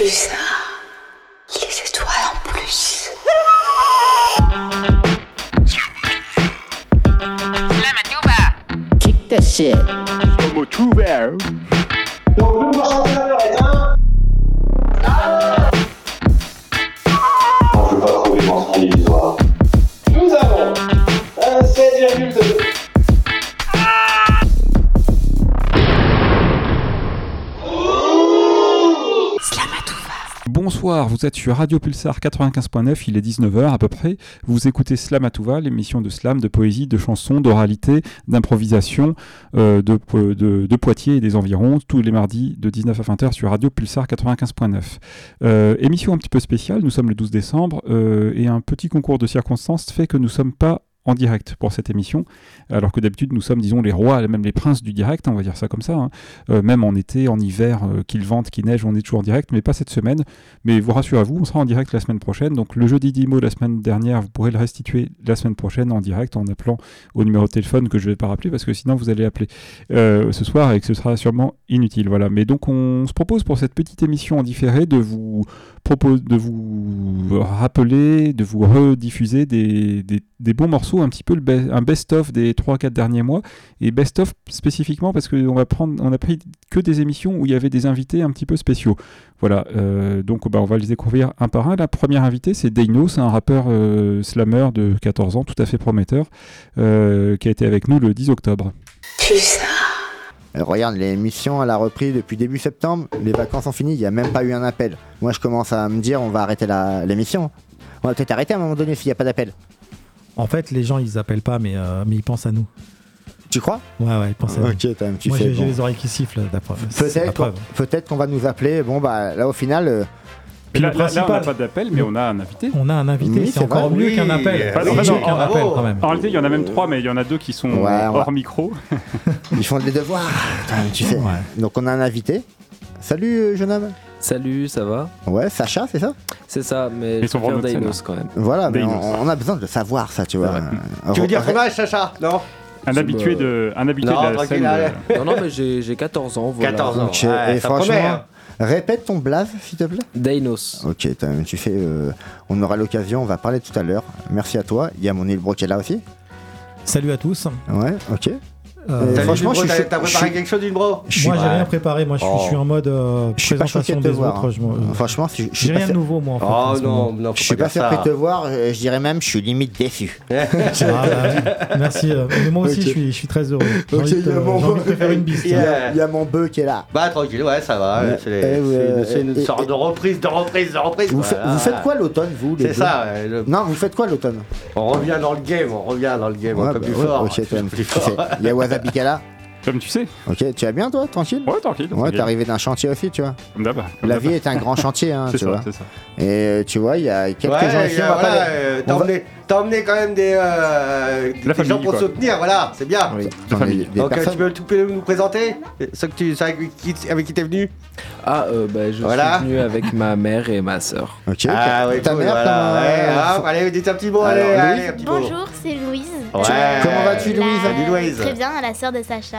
Plus Vous êtes sur Radio Pulsar 95.9, il est 19h à peu près. Vous écoutez Slam à tout va, l'émission de slam, de poésie, de chansons, d'oralité, d'improvisation, euh, de Poitiers et des environs, tous les mardis de 19 à 20h sur Radio Pulsar 95.9. Euh, émission un petit peu spéciale, nous sommes le 12 décembre euh, et un petit concours de circonstances fait que nous ne sommes pas en direct pour cette émission, alors que d'habitude nous sommes, disons, les rois, même les princes du direct, hein, on va dire ça comme ça, hein. Euh, même en été, en hiver, euh, qu'il vente, qu'il neige, on est toujours en direct, mais pas cette semaine. Mais vous rassurez-vous, on sera en direct la semaine prochaine. Donc le jeudi d'IMO la semaine dernière, vous pourrez le restituer la semaine prochaine en direct en appelant au numéro de téléphone que je ne vais pas rappeler parce que sinon vous allez appeler euh, ce soir et que ce sera sûrement inutile. Voilà. Mais donc on se propose pour cette petite émission en différé de vous propose de vous rappeler, de vous rediffuser des, des, des bons morceaux, un petit peu le be- un best-of des 3-4 derniers mois et best-of spécifiquement parce qu'on va prendre, on a pris que des émissions où il y avait des invités un petit peu spéciaux. Voilà, euh, donc bah, on va les découvrir un par un. La première invitée, c'est Deino, c'est un rappeur euh, slammer de 14 ans, tout à fait prometteur, euh, qui a été avec nous le 10 octobre. Euh, Regarde, l'émission, elle a repris depuis début septembre. Les vacances sont finies, il n'y a même pas eu un appel. Moi, je commence à me dire, on va arrêter l'émission. On va peut-être arrêter à un moment donné s'il n'y a pas d'appel. En fait, les gens, ils appellent pas, mais, euh, mais ils pensent à nous. Tu crois? Ouais, ouais, ils pensent à nous. Ok, quand même, tu Moi, fais j'ai bon. les oreilles qui sifflent, d'après. Peut-être qu'on va nous appeler. Bon, bah là, au final, euh, Puis là, le là- là, on n'a pas d'appel, mais on a un invité. On a un invité, Oui, c'est encore vrai. mieux Oui, qu'un appel. euh, Enfin, en mieux fait, qu'un en- appel, bravo. quand même. En réalité, il y en a même trois, mais il y en a deux qui sont Ouais, euh, on va- hors micro. ils font des devoirs. Tu sais. Ouais. Donc, on a un invité. Salut, euh, jeune homme. Salut, ça va? Ouais, Sacha, c'est ça? C'est ça, mais Ils je sont préfère vraiment de scène, Dainos quand même. Voilà, mais Dainos. on, on a besoin de savoir, ça, tu vois. Euh, Tu veux dire âge, Sacha? Non Un habitué, de, un habitué Non, de la tranquille, scène. allez. euh, Non, non, mais j'ai j'ai 14 ans, voilà. 14 ans. Ok, Ouais, et ça franchement, promet, hein. répète ton blaze, s'il te plaît. Dainos. Ok, t'as- tu fais. euh, on aura l'occasion, on va parler tout à l'heure. Merci à toi. Il y a mon île Bro qui est là aussi. Salut à tous. Ouais, ok. Euh, franchement, je suis- t'as- je préparé suis- quelque chose, d'une bro moi, j'ai rien préparé. Moi, je suis, Oh. je suis en mode euh, je suis pas présentation de te des voir. autres. hein. je m'en- Franchement, je, J'ai pas rien de nouveau, moi. En fait, Oh ce non, non, Je suis pas pas surpris de te voir. euh, Je dirais même, je suis limite déçu. Ah, bah, merci. euh, mais moi aussi, Ok. je, suis, je suis très heureux. J'ai Ok, envie, de il y a te- mon- j'ai envie de te faire une bise. Il y, a, il y a mon bœuf qui est là. Bah tranquille, ouais, ça va. Ouais. C'est euh, une, et- sorte et- de reprise, de reprise, de reprise. Vous, faites- Ah, faites quoi l'automne, vous C'est ça. Non, vous faites quoi l'automne? On revient dans le game, on revient dans le game, on peut bah plus fort. Il y a Là. Comme tu sais. Ok, tu vas bien toi, tranquille Ouais, tranquille. Ouais, tranquille. t'es arrivé d'un chantier aussi, tu vois. Comme d'hab, comme La d'hab. vie est un grand chantier, hein, C'est tu ça, vois. c'est ça. Et euh, tu vois, il y a quelques Ouais, gens ici, on va voilà, pas... euh, T'as on va- emmené, t'as emmené quand même des, euh, des La famille, gens pour quoi. soutenir, voilà, c'est bien. Oui. Attends, famille. des- des Donc euh, personnes- tu peux, tu peux nous présenter ceux, que tu, ceux avec, qui, avec qui t'es venu? Ah, euh, bah, je Voilà. suis venu avec ma mère et ma sœur. Ok. Ah oui, Ta cool, mère, voilà, ouais, euh, hop, allez, dites un petit mot, allez, allez, un petit mot. Bonjour, c'est Louise. Ouais. Comment vas-tu, La- Louise Salut, Louise. Très bien, la sœur de Sacha.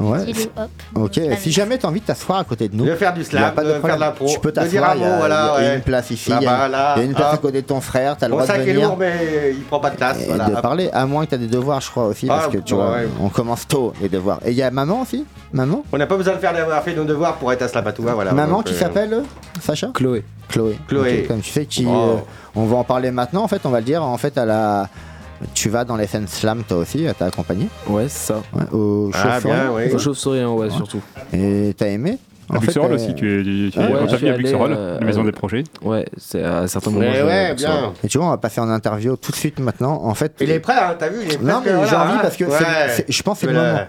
euh, Ouais. Hop. Ok, si jamais t'as envie de t'asseoir à côté de nous, De faire du slam, pas de, faire de l'impro, Tu peux t'asseoir, un il y, a- mot, voilà, il y a ouais. une place ici, il y a Là-bas, une- là, il y a une place à côté de ton frère, t'as le droit de venir il prend pas de place, et voilà. de parler, à moins que t'as des devoirs, je crois aussi, parce Ah, que tu ouais, vois, ouais. on commence tôt les devoirs. Et il y a maman aussi, maman, On n'a pas besoin de faire d'avoir fait nos devoirs pour être à Slapatoua, voilà. maman qui euh, s'appelle Sacha, Chloé. Chloé. Chloé. Comme tu sais, qui, Oh. euh, on va en parler maintenant. En fait, on va le dire. En fait, à la, tu vas dans les scènes slam toi aussi, t'as accompagné Ouais, c'est ça. ouais, au Ah, chauffeur. bien, oui. Aux chauves-souris, ouais, surtout. Et t'as aimé? À Buxerolles euh, aussi, tu es, tu es ouais, suis vu à Buxerolles, euh, la maison euh, des projets. Ouais, c'est à certains moments. Ouais, je- ouais, ça- bien. Et tu vois, on va passer en interview tout de suite maintenant. En fait, Il est prêt, hein, t'as vu il est non mais j'ai envie hein. parce que je pense que c'est le moment.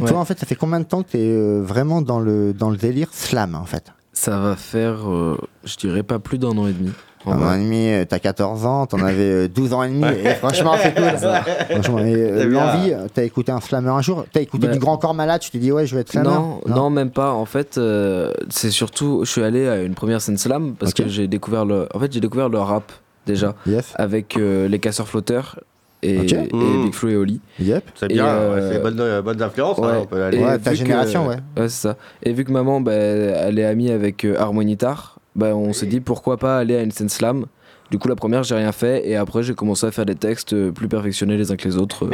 Ouais. Toi, en fait, ça fait combien de temps que t'es euh, vraiment dans le dans le délire slam en fait? Ça va faire, euh, je dirais pas plus d'un an et demi. En Un vrai. an et demi, euh, t'as 14 ans, t'en avais euh, 12 ans et demi, et franchement, c'est cool. Franchement, et, euh, l'envie, euh, t'as écouté un slammer un jour, t'as écouté Bah, du Grand Corps Malade, tu t'es dit, ouais, je vais être slammer Non, non, même pas. En fait, euh, c'est surtout, je suis allé à une première scène slam parce que j'ai découvert le, en fait, j'ai découvert le rap déjà Yes, avec euh, les casseurs flotteurs et, Ok. et Mm. Big Flo et Oli. yep. C'est bien, euh, c'est bonnes, euh, bonnes influences, hein, ouais. on peut aller. Et Ouais, ta vu que- génération, ouais. Ouais, c'est ça. Et vu que maman, bah, elle est amie avec euh, Harmonitar, bah, on s'est dit pourquoi pas aller à scène slam. Du coup, la première, j'ai rien fait, et après, j'ai commencé à faire des textes euh, plus perfectionnés les uns que les autres. euh,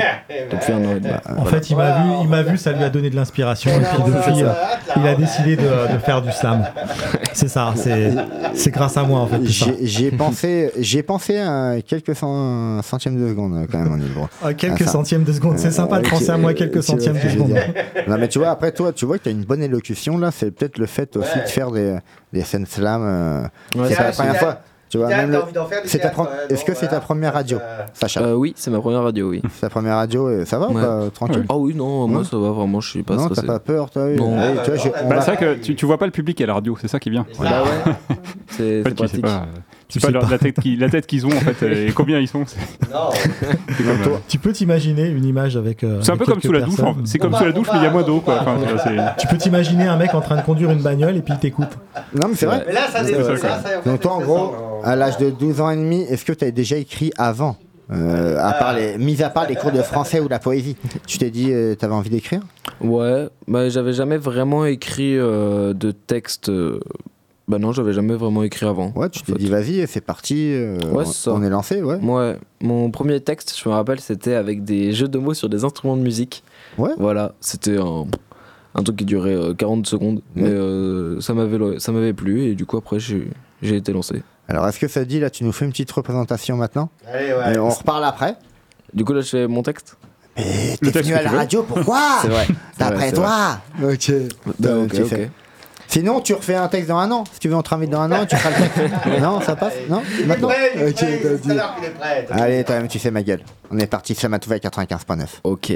depuis un an et demi. En fait, il m'a vu, il m'a vu, ça lui a donné de l'inspiration. Et puis depuis, euh, il a décidé de, de faire du slam. C'est ça, c'est, c'est grâce à moi en fait. tout ça. J'y j'y ai pensé, j'y ai pensé à quelques cent- centièmes de seconde quand même en libre. À quelques Ah, centièmes de seconde, c'est sympa de Euh, penser à moi quelques centièmes ce de seconde. Non mais tu vois après toi tu vois que tu as une bonne élocution là c'est peut-être le fait aussi de faire des, des scènes slam euh, Ouais, c'est pas la première fois tu vois même le- envie d'en faire euh, est-ce que c'est ta première radio Euh, Sacha Euh, oui, c'est ma première radio, oui. c'est ta première radio et ça va Ouais. pas tranquille Ah oui, non, moi Ouais. ça va vraiment, je suis pas non t'as pas peur toi Non. Vois, je- on Bah, va- c'est vrai que tu, tu vois pas le public à la radio, c'est ça qui est bien. Bah ouais, c'est pas, Tu tu sais pas sais leur- pas. la tête qui- la tête qu'ils ont en fait et combien ils sont. Non. c'est comme, Tu peux t'imaginer une image avec. euh, c'est un peu comme sous la douche. C'est comme sous la douche, mais il y a moins d'eau. quoi. tu peux t'imaginer un mec en train de conduire une bagnole et puis il t'écoute. non mais c'est vrai Mais là, ça C'est dépend. ça, ça, ça, donc toi en gros ça, à l'âge de 12 ans et demi est-ce que tu as déjà écrit avant euh, à part les, mis à part les cours de français ou la poésie, tu t'es dit, tu t'avais envie d'écrire? Ouais, bah j'avais jamais vraiment écrit euh, de texte. euh, Bah non, j'avais jamais vraiment écrit avant. Ouais, tu t'es dit, vas-y, c'est parti, euh, Ouais, on- est lancé, ouais. Ouais, mon premier texte, je me rappelle, c'était avec des jeux de mots sur des instruments de musique. Ouais. Voilà, c'était un, un truc qui durait euh, 40 secondes, mais euh, ça m'avait ça m'avait plu et du coup après j'ai j'ai été lancé. Alors, est-ce que ça te dit, là, tu nous fais une petite représentation maintenant Allez, ouais. Et on reparle après Du coup là je fais mon texte. Mais Le t'es venu à la radio, pourquoi C'est vrai. D'après c'est toi Ok. Bah, ok, tu ok. fais. Sinon, tu refais un texte dans un an. Si tu veux, on te invite dans un an, tu feras le texte. non, ça passe Non Il est Maintenant prêt, il est Ok, prêt, t'as c'est tout à dit. l'heure qu'il est prêt. Allez, toi-même, tu sais ma gueule. On est parti, Slamatouva 95.9. Ok.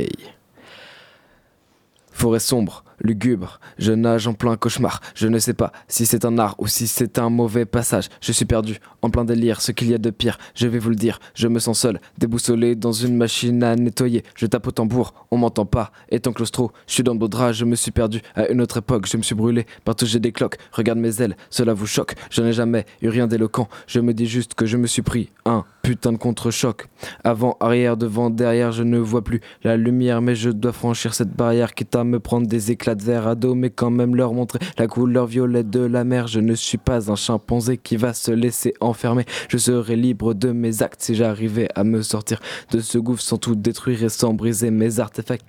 Forêt sombre, lugubre, je nage en plein cauchemar. Je ne sais pas si c'est un art ou si c'est un mauvais passage. Je suis perdu, en plein délire, ce qu'il y a de pire. Je vais vous le dire, je me sens seul, déboussolé dans une machine à nettoyer. Je tape au tambour, on m'entend pas. Étant claustro, je suis dans le beau drap, je me suis perdu. À une autre époque, je me suis brûlé, partout j'ai des cloques. Regarde mes ailes, cela vous choque. Je n'ai jamais eu rien d'éloquent. Je me dis juste que je me suis pris un putain de contre-choc. Avant, arrière, devant, derrière, je ne vois plus la lumière, mais je dois franchir cette barrière, quitte à me prendre des éclats de verre à dos, mais quand même leur montrer la couleur violette de la mer. Je ne suis pas un chimpanzé qui va se laisser enfermer. Je serai libre de mes actes si j'arrivais à me sortir de ce gouffre sans tout détruire et sans briser mes artefacts.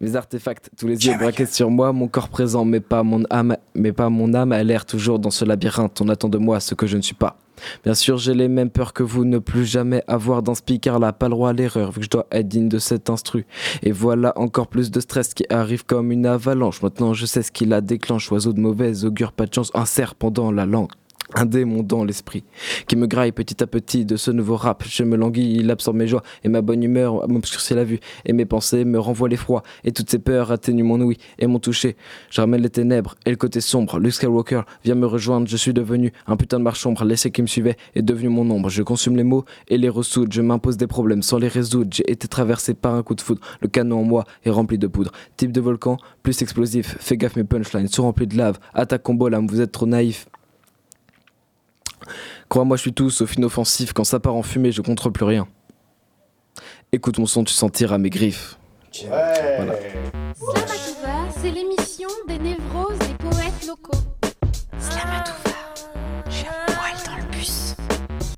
Mes artefacts, tous les yeux braqués sur moi, mon corps présent, mais pas mon âme, mais pas mon âme, elle erre toujours dans ce labyrinthe. On attend de moi ce que je ne suis pas. Bien sûr, j'ai les mêmes peurs que vous, ne plus jamais avoir d'un speaker là, pas le droit à l'erreur, vu que je dois être digne de cet instru. Et voilà encore plus de stress qui arrive comme une avalanche. Maintenant, je sais ce qui la déclenche. Oiseau de mauvaise augure, pas de chance, un serpent dans la langue. Un démon dans l'esprit qui me graille petit à petit de ce nouveau rap. Je me languis, il absorbe mes joies et ma bonne humeur m'obscurcit la vue. Et mes pensées me renvoient l'effroi et toutes ces peurs atténuent mon ouïe et mon toucher. Je ramène les ténèbres et le côté sombre. Luke Skywalker vient me rejoindre. Je suis devenu un putain de marche ombre. L'essai qui me suivait est devenu mon ombre. Je consume les mots et les ressoude. Je m'impose des problèmes sans les résoudre. J'ai été traversé par un coup de foudre. Le canon en moi est rempli de poudre. Type de volcan, plus explosif. Fais gaffe, mes punchlines sont remplis de lave. Attaque combo, l'âme, vous êtes trop naïf. Crois-moi, je suis tout sauf inoffensif. Quand ça part en fumée, je contrôle plus rien. Écoute mon son, tu sentiras mes griffes. Voilà. Slamatouva, c'est l'émission des névroses des poètes locaux. Slamatouva,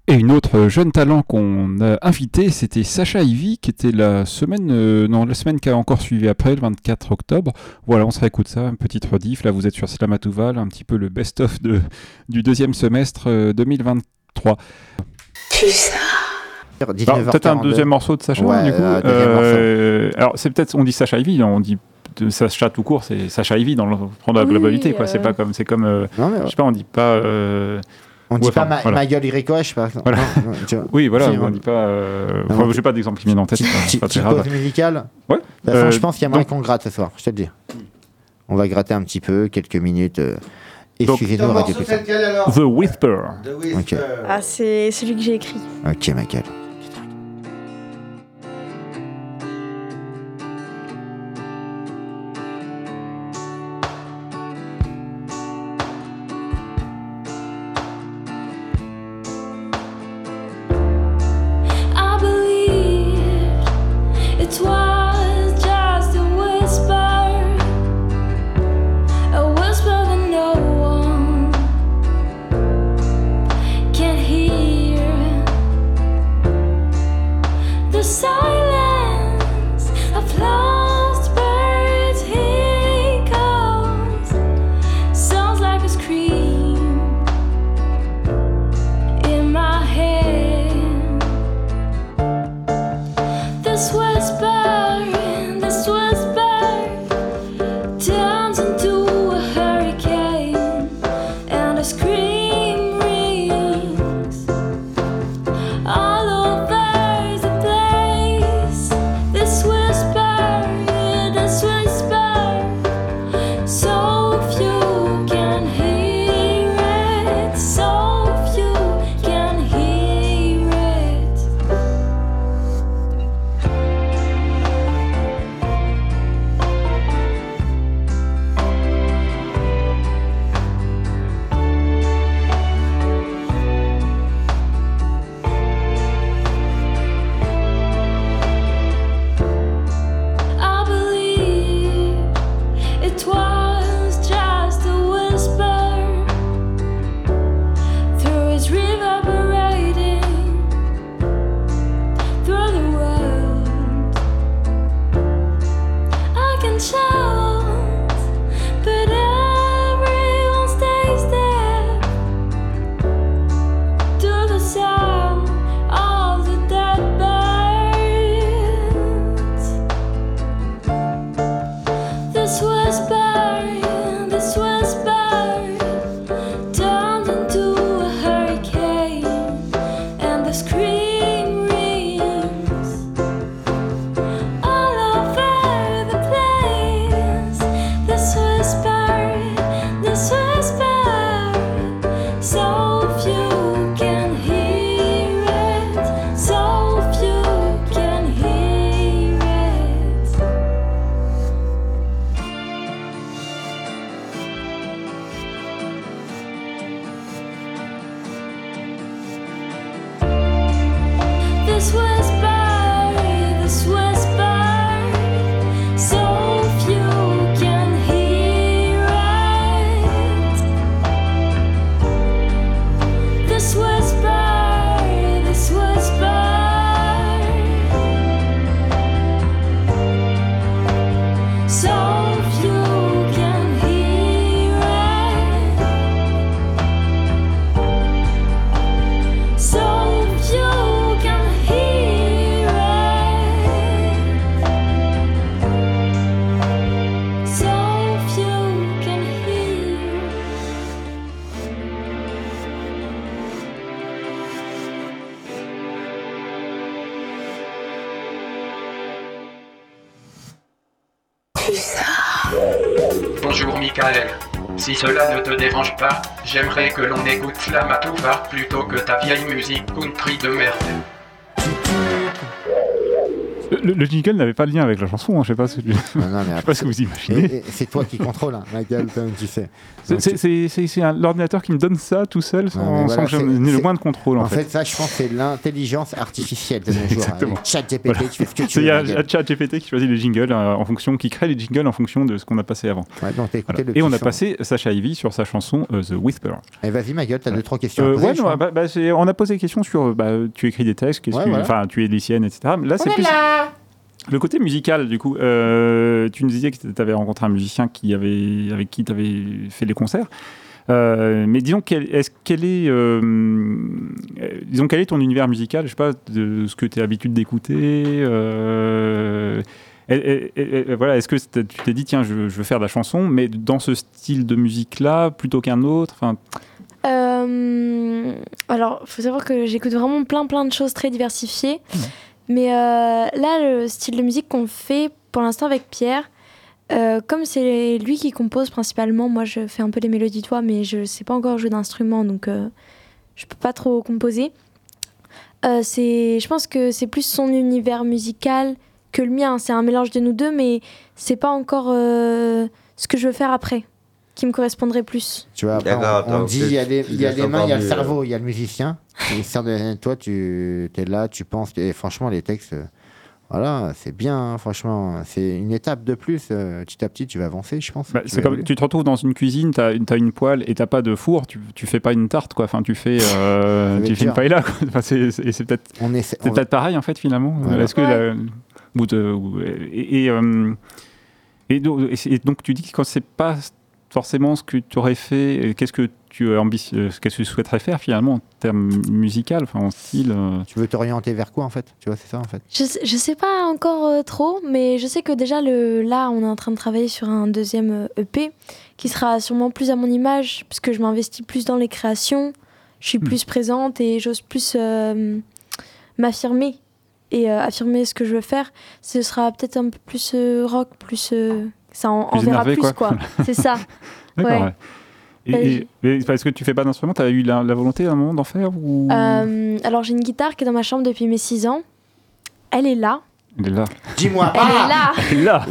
Et une autre jeune talent qu'on a invité, c'était Sacha Ivy, qui était la semaine, euh, non, la semaine qui a encore suivi après, le 24 octobre. Voilà, on se réécoute ça, une petite rediff. Là, vous êtes sur Slamatouval, un petit peu le best-of de, du deuxième semestre euh, 2023. Putain. Alors, 19h42. peut-être un deuxième morceau de Sacha, Ouais, du coup. euh, Euh, alors, c'est peut-être, on dit Sacha Ivy, on dit de Sacha tout court, c'est Sacha Ivy dans le prendre la Oui, globalité, quoi. euh. C'est pas comme, c'est comme, euh, Non, mais ouais. je sais pas, on dit pas. On dit Ouais, pas enfin, ma, voilà. ma gueule Iricoche, par exemple. Voilà. Non, non, tu vois. Oui, voilà, Si, on ouais. dit pas. Euh... Enfin, non. j'ai pas d'exemple qui vient en tête, Petite pause musicale. Ouais. De toute façon, Euh, je pense qu'il y a moyen donc- qu'on gratte ce soir, je te le dis. On va gratter un petit peu, quelques minutes. euh, Donc- Excusez-nous, Ton Radio The Whisper. The Whisper. Ah, c'est celui que j'ai écrit. Ok, ma Si cela ne te dérange pas, j'aimerais que l'on écoute Slam à tout va plutôt que ta vieille musique country de merde. Le, le jingle n'avait pas de lien avec la chanson, hein, je sais pas ce que, Non, non, mais je sais après, pas ce que vous imaginez. Et- et C'est toi qui contrôle, hein, ma gueule, comme tu sais. C'est- l'ordinateur qui me donne ça tout seul sans, Ouais, mais sans voilà, que le moins de contrôle en, En fait. fait, ça, je pense, c'est l'intelligence artificielle de nos jours. Exactement. Chat GPT, Voilà. tu fais ce que tu veux. Il y gueule. ChatGPT qui choisit les jingles euh, en fonction, qui crée les jingles en fonction de ce qu'on a passé avant. Ouais, donc t'as écouté Voilà. le Et on a passé Sacha Ivy sur sa chanson euh, The Whisper. Eh, vas-y, ma gueule, t'as deux, trois questions. à Euh, poser, ouais, non, bah, bah, on a posé des questions sur euh, bah, tu écris des textes, voilà. tu es lycéenne, etc. Là, c'est plus le côté musical du coup. euh, tu nous disais que tu avais rencontré un musicien qui avait, avec qui tu avais fait les concerts. Euh, mais disons, quel, est, euh, disons, quel est ton univers musical? Je sais pas, de ce que tu as l'habitude d'écouter. et- et- et- et voilà, est-ce que tu t'es dit, tiens, je, je veux faire de la chanson, mais dans ce style de musique-là, plutôt qu'un autre? Enfin, Euh, alors, faut savoir que j'écoute vraiment plein plein de choses très diversifiées. Mais euh, là, le style de musique qu'on fait pour l'instant avec Pierre, euh, comme c'est lui qui compose principalement, moi je fais un peu les mélodies toi, mais je sais pas encore jouer d'instrument, donc euh, je peux pas trop composer. Euh, c'est, je pense que c'est plus son univers musical que le mien. C'est un mélange de nous deux, mais c'est pas encore euh, ce que je veux faire après qui me correspondrait plus. Tu vois, après, D'accord, on, dit il y a les, y a mains, il y a le cerveau, il y a le musicien. Et ça, de- toi, tu es là, tu penses. Et franchement, les textes, euh, voilà, c'est bien, hein, franchement. C'est une étape de plus. euh, petit à petit, tu vas avancer, je pense. Bah, Tu c'est comme, tu te retrouves dans une cuisine, tu as, une poêle et t'as pas de four, tu, tu fais pas une tarte, quoi. Enfin, tu fais, euh, tu fais une paella, quoi. Enfin, c'est, peut-être, On on- pareil, en fait, finalement. Voilà. Est-ce que la- ou de- ou- et, et, euh, et donc, et c'est- et donc, tu dis que quand c'est pas forcément ce que tu aurais fait, qu'est-ce que tu ambition, euh, qu'est-ce que tu souhaiterais faire finalement en termes musical, enfin en style. euh, Tu veux t'orienter vers quoi, en fait? Tu vois, c'est ça, en fait. Je, sais- je sais pas encore euh, trop, mais je sais que déjà le, là, on est en train de travailler sur un deuxième EP qui sera sûrement plus à mon image, puisque je m'investis plus dans les créations, je suis plus présente et j'ose plus euh, m'affirmer et euh, affirmer ce que je veux faire. Ce sera peut-être un peu plus euh, rock, plus. Euh, ça en, en Plus verra énervé, plus, quoi. quoi. C'est ça. D'accord. Ouais. ouais. Et, et- mais parce que tu fais pas d'instrument, tu as eu la, la volonté à un moment d'en faire ou... Euh, alors, j'ai une guitare qui est dans ma chambre depuis mes 6 ans. Elle est là. Elle est là. Dis-moi Elle est là. Elle est là.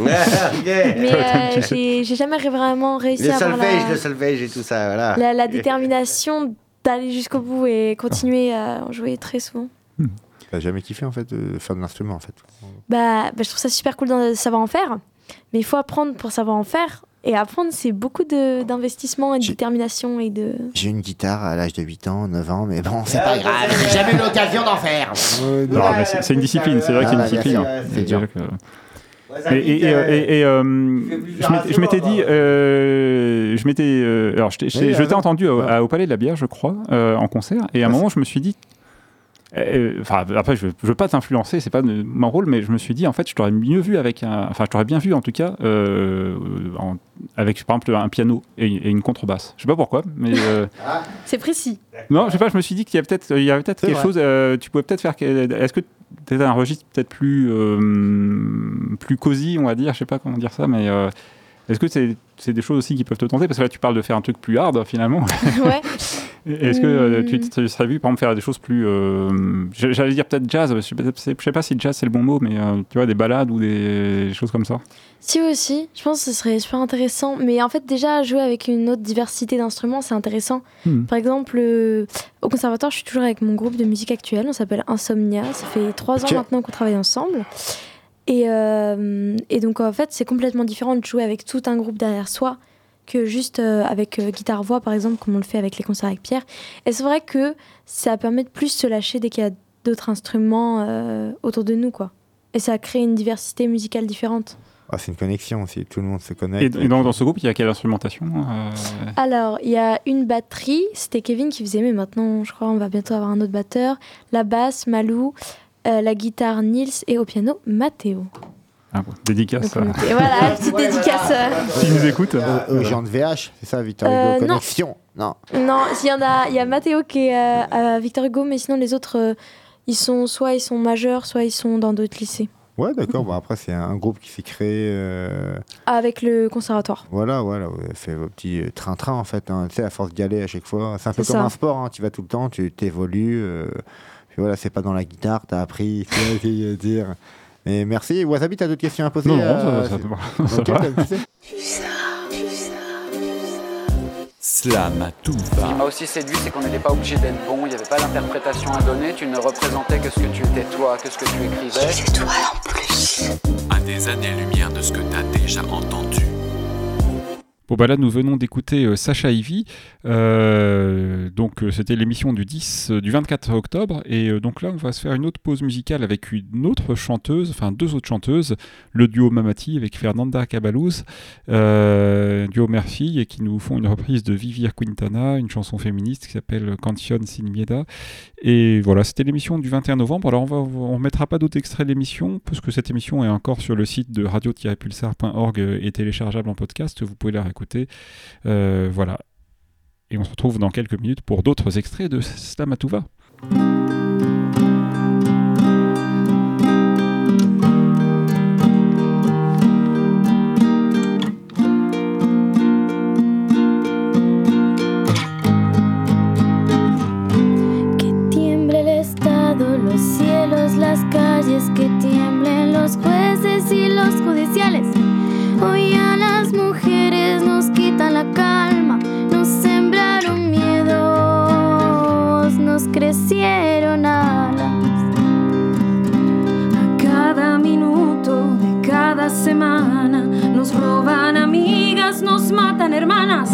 Mais euh, j'ai j'ai jamais vraiment réussi Le à avoir solfège, la... le solfège et tout ça, voilà. la, la détermination d'aller jusqu'au bout et continuer à en jouer très souvent. T'as jamais kiffé, en fait, de faire de l'instrument, en fait? Bah, bah, je trouve ça super cool de savoir en faire, mais il faut apprendre pour savoir en faire. Et apprendre, c'est beaucoup de- d'investissement et de détermination et de. J'ai une guitare à l'âge de 8 ans, 9 ans, mais bon, c'est pas grave, j'ai jamais eu l'occasion d'en faire. Non, mais c'est une discipline, c'est vrai que c'est une Ah, discipline. c'est Et dur. que- Et, et- et, euh, et- et, euh, je m'étais- dit, euh, je m'étais, euh, alors je t'ai- entendu au, à- au Palais de la Bière, je crois, euh, en concert, et à un moment je me suis dit, euh, enfin après je, je veux pas t'influencer, c'est pas de- mon rôle, mais je me suis dit en fait je t'aurais mieux vu avec un, enfin je t'aurais bien vu en tout cas euh, en- avec par exemple un piano et, et une contrebasse. Je sais pas pourquoi, mais euh, C'est précis. non, je sais pas, je me suis dit qu'il y avait peut-être il y avait peut-être C'est quelque vrai. chose euh, tu pouvais peut-être faire est-ce que tu un registre peut-être plus euh, plus cosy, on va dire, je sais pas comment dire ça mais euh, est-ce que c'est c'est des choses aussi qui peuvent te tenter? Parce que là tu parles de faire un truc plus hard finalement. ouais. Est-ce que euh, tu Hmm. tu serais vu par exemple faire des choses plus euh, j'allais dire peut-être jazz, je je sais pas si jazz c'est le bon mot mais euh, tu vois des balades ou des choses comme ça. Si aussi, je pense que ce serait super intéressant. Mais en fait, déjà, jouer avec une autre diversité d'instruments, c'est intéressant. Hmm. Par exemple, au conservatoire, je suis toujours avec mon groupe de musique actuelle. On s'appelle Insomnia. Ça fait trois ans maintenant qu'on travaille ensemble. Et, et donc, en fait, c'est complètement différent de jouer avec tout un groupe derrière soi que juste euh, avec euh, guitare-voix, par exemple, comme on le fait avec les concerts avec Pierre. Et c'est vrai que ça permet de plus se lâcher dès qu'il y a d'autres instruments euh, autour de nous, quoi? Et ça crée une diversité musicale différente. Ah, c'est une connexion aussi, tout le monde se Et, connecte. et donc dans ce groupe, il y a quelle instrumentation euh, Alors, il y a une batterie, c'était Kevin qui faisait, mais maintenant, je crois, on va bientôt avoir un autre batteur. La basse, Malou, euh, la guitare, Nils, et au piano, Matteo. Ah, dédicace. Donc, était- Et voilà, petite dédicace. euh. S'il nous écoute. Aux gens de VH, c'est ça, Victor Euh, Hugo non. Connexion Non. Non, s'il y en a, il y a Matteo qui est euh, à Victor Hugo, mais sinon, les autres, euh, ils sont soit ils sont majeurs, soit ils sont dans d'autres lycées. Ouais, d'accord. Bon, après, c'est un groupe qui s'est créé. euh, Avec le conservatoire. Voilà, voilà, vous avez fait vos petits euh, train-train en fait. hein. Tu sais, à force d'y aller à chaque fois, c'est un peu comme ça. un sport. hein. Tu vas tout le temps, tu t'évolues. euh, puis voilà, c'est pas dans la guitare, t'as appris. tu dire. Mais merci. Wasabi, t'as d'autres questions à poser Non, non, euh, ça, ça, c'est- ça Ok, va. t'as- tu sais. Slam à tout va. m'a aussi séduit, c'est qu'on n'était pas obligé d'être bon, il n'y avait pas d'interprétation à donner, tu ne représentais que ce que tu étais toi, que ce que tu écrivais. Les étoiles en plus. À des années-lumière de ce que t'as déjà entendu. Bon bah là nous venons d'écouter euh, Sacha Ivy, Euh, donc euh, c'était l'émission du 10, du 24 octobre. Et donc là on va se faire une autre pause musicale avec une autre chanteuse, enfin deux autres chanteuses, le duo Mamati avec Fernanda Cabaluz, euh, duo mère-fille et qui nous font une reprise de Vivir Quintana, une chanson féministe qui s'appelle Canción sin Mieda et voilà c'était l'émission du 21 novembre. Alors on va on mettra pas d'autres extraits de l'émission parce que cette émission est encore sur le site de radio-pulsar.org et téléchargeable en podcast. Vous pouvez la Euh, voilà. Et on se retrouve dans quelques minutes pour d'autres extraits de Slamatouva. Semana nos roban amigas, nos matan hermanas,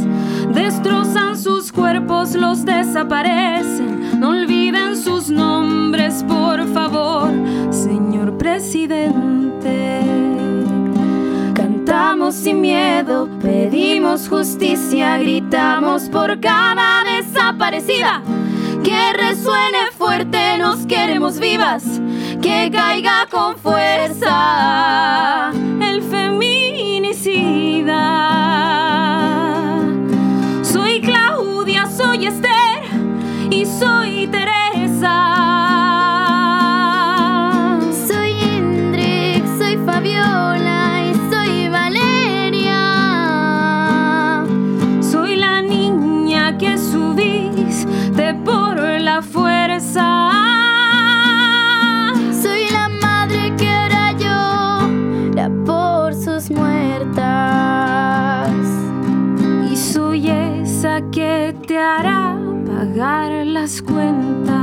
destrozan sus cuerpos, los desaparecen. No olviden sus nombres, por favor, señor presidente. Cantamos sin miedo, pedimos justicia, gritamos por cada desaparecida. Que resuene fuerte, nos queremos vivas, que caiga con fuerza el feminicida. Soy Claudia, soy Esther y soy pagar las cuentas.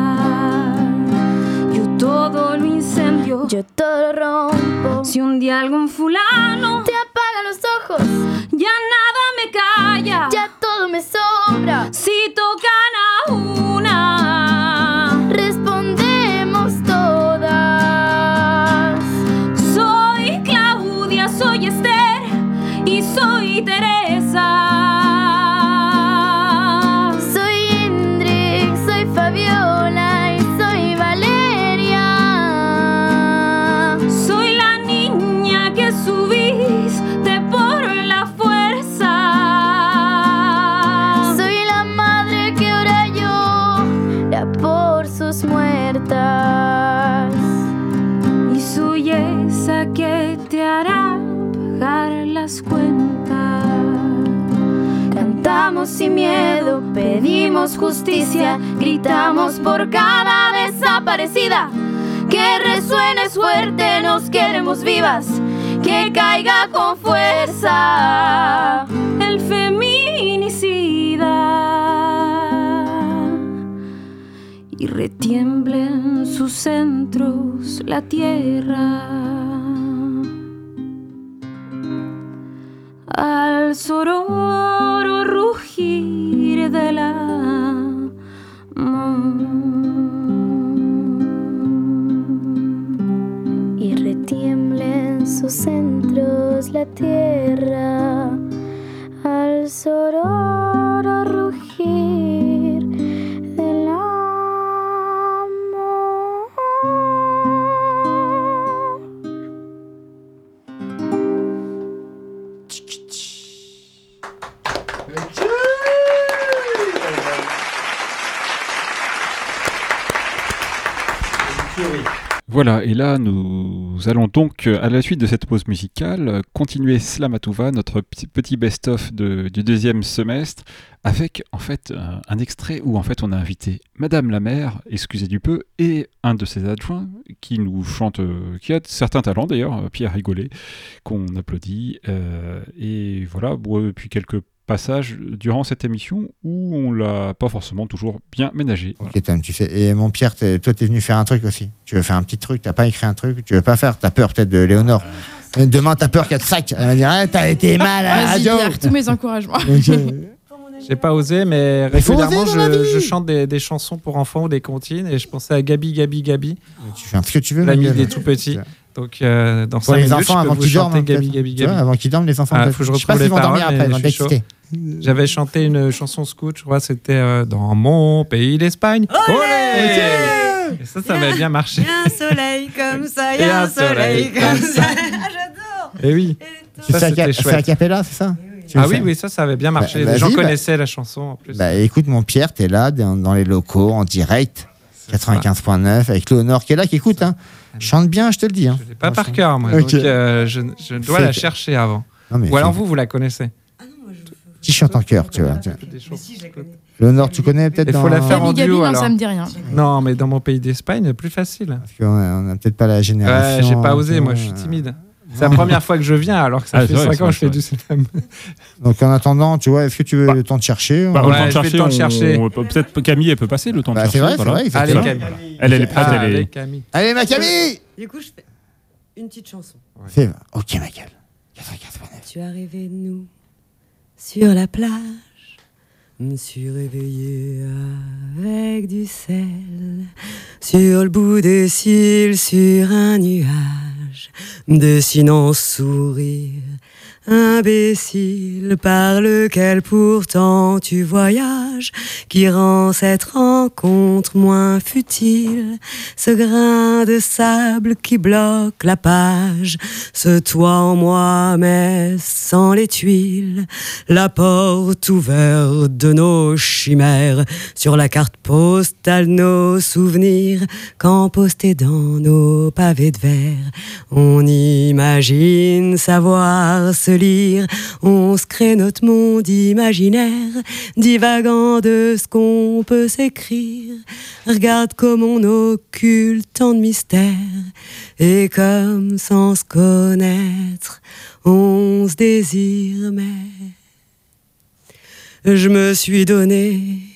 Yo todo lo incendio. Yo todo lo rompo. Si un día algún fulano te apaga los ojos, ya nada me calla. Ya sin miedo, pedimos justicia, gritamos por cada desaparecida. Que resuene fuerte, nos queremos vivas, que caiga con fuerza. El feminicida y retiemble en sus centros la tierra. Al sororo rugir de la Y retiemble en sus centros la tierra. Al sororo Voilà, et là, nous allons donc, euh, à la suite de cette pause musicale, euh, continuer Slamatouva, notre petit- best-of du deuxième semestre, avec en fait un, extrait où en fait on a invité Madame la maire, excusez du peu, et un de ses adjoints qui nous chante, euh, qui a certains talents d'ailleurs, Pierre Rigolet, qu'on applaudit. et voilà, bon, puis quelques passages durant cette émission où on l'a pas forcément toujours bien ménagé. Voilà. Ok, Tom, tu fais. Et mon Pierre, t'es- toi, t'es venu faire un truc aussi. Tu veux faire un petit truc, t'as pas écrit un truc, tu veux pas faire, t'as peur peut-être de Léonore. Euh, Demain, t'as peur qu'elle te sac. Elle va dire, ah, t'as été mal à la Vas-y, radio. Pierre, tous mes encouragements. J'ai pas osé, mais régulièrement, je, je chante des, des chansons pour enfants ou des comptines et je pensais à Gabi, Gabi, Gabi. tu fais ce que tu veux, L'ami des tout petits. Donc, euh, dans Pour 5 les minutes, enfants, je peux avant qu'ils dorment, Gabi. Gabi, Tu vois, Gabi. avant qu'ils dorment, les enfants, Ah, faut que je Je sais pas s'ils les vont dormir après, ils vont je. J'avais chanté une chanson scout, je crois, c'était euh, dans mon pays d'Espagne. Olé Et ça, ça avait bien marché. Y a un soleil comme ça, y Et a un un soleil soleil comme ça. Ah, J'adore. Et oui. C'est Ça, c'était c'est a chouette. cappella, c'est ça Tu Ah oui, oui, ça, ça avait bien marché. Bah, Les gens bah. connaissaient la chanson en plus. Bah écoute, mon Pierre, t'es là dans, dans les locaux, en direct. 95.9 avec Léonore qui est là, qui écoute. Hein. Chante bien, je te le dis. Hein. Pas par cœur, moi. Donc, euh, je, je dois la chercher avant. Non, Ou alors vous, vous la connaissez. Qui chante en chœur, tu vois. Léonore, tu connais peut-être Il dans... faut la faire en Gabi, duo non, alors. ça me dit rien. Non, mais dans mon pays d'Espagne, plus facile. Parce qu'on a- on a peut-être pas la génération. Ouais, j'ai pas osé, moi, je suis timide. C'est la première fois que je viens, alors que ça Ah, fait c'est vrai, 5 ans que je c'est fais vrai, du slam. Donc en attendant, tu vois, est-ce que tu veux le temps de chercher Bah, on- le temps de chercher, on- on- Peut-être Camille, elle peut passer le temps Bah, de c'est chercher. vrai, c'est voilà. vrai, exactement. Allez, Camille. Elle, elle est prête, Ah, elle est. allez, Camille. Allez, ma Camille Du coup, je fais une petite chanson. Fais- Ok, ma gueule. Tu as rêvé de nous sur la plage. Me suis réveillé avec du sel sur le bout des cils, sur un nuage, dessinant sourire imbécile par lequel pourtant tu voyages, qui rend cette rencontre moins futile. Ce grain de sable qui bloque la page, ce toit en moi mais sans les tuiles, la porte ouverte de nos chimères, sur la carte postale nos souvenirs, quand postés dans nos pavés de verre, on imagine savoir on se crée notre monde imaginaire, divagant de ce qu'on peut s'écrire. Regarde comme on occulte tant de mystères, et comme sans se connaître, on se désire, mais je me suis donné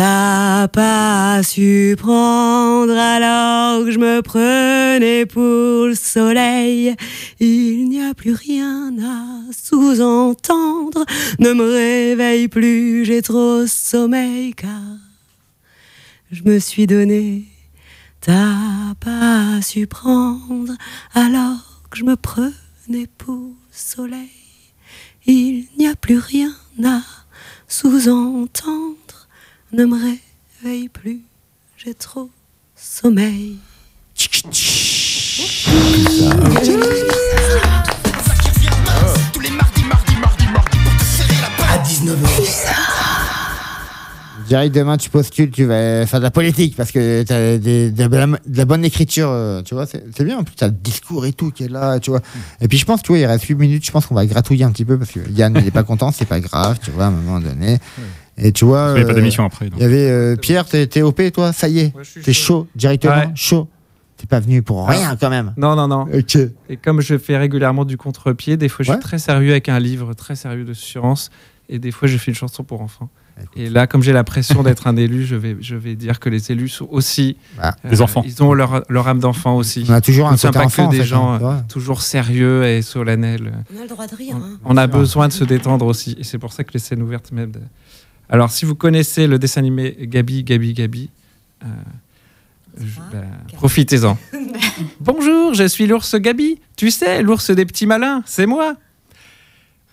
T'as pas su prendre alors que je me prenais pour le soleil. Il n'y a plus rien à sous-entendre. Ne me réveille plus, j'ai trop sommeil car je me suis donné. T'as pas su prendre alors que je me prenais pour le soleil. Il n'y a plus rien à sous-entendre. Ne me réveille plus, j'ai trop sommeil. À 19h. Jerry, demain tu postules, tu vas faire de la politique parce que t'as des- de, la, de la bonne écriture, euh, tu vois, c'est bien. En plus, t'as le discours et tout qui est là, tu vois. Et puis je pense, tu vois, il reste 8 minutes, je pense qu'on va gratouiller un petit peu parce que Yann, il est pas content, c'est pas grave, tu vois, à un moment donné. Et tu vois. Parce qu'il y a pas euh, d'émission après. Il y avait euh, Pierre, t'es t'es OP, toi, ça y est, t'es chaud, directement, Ouais. chaud. T'es pas venu pour rien quand même. Non, non, non. Et comme je fais régulièrement du contre-pied, des fois je suis Ouais. très sérieux avec un livre, très sérieux de science, et des fois je fais une chanson pour enfants. Et là, comme j'ai la pression d'être un élu, je vais, je vais dire que les élus sont aussi Bah, Des enfants. Ils ont leur, leur âme d'enfant aussi. On a toujours un côté pas enfant, en que des fait, gens euh, ouais. toujours sérieux et solennels. On a le droit de rire. Hein. On a besoin de se détendre aussi, et c'est pour ça que les scènes ouvertes m'aident. Alors, si vous connaissez le dessin animé Gabi, Gabi, Gabi, euh, bah, profitez-en. Bonjour, je suis l'ours Gabi. Tu sais, l'ours des petits malins, c'est moi.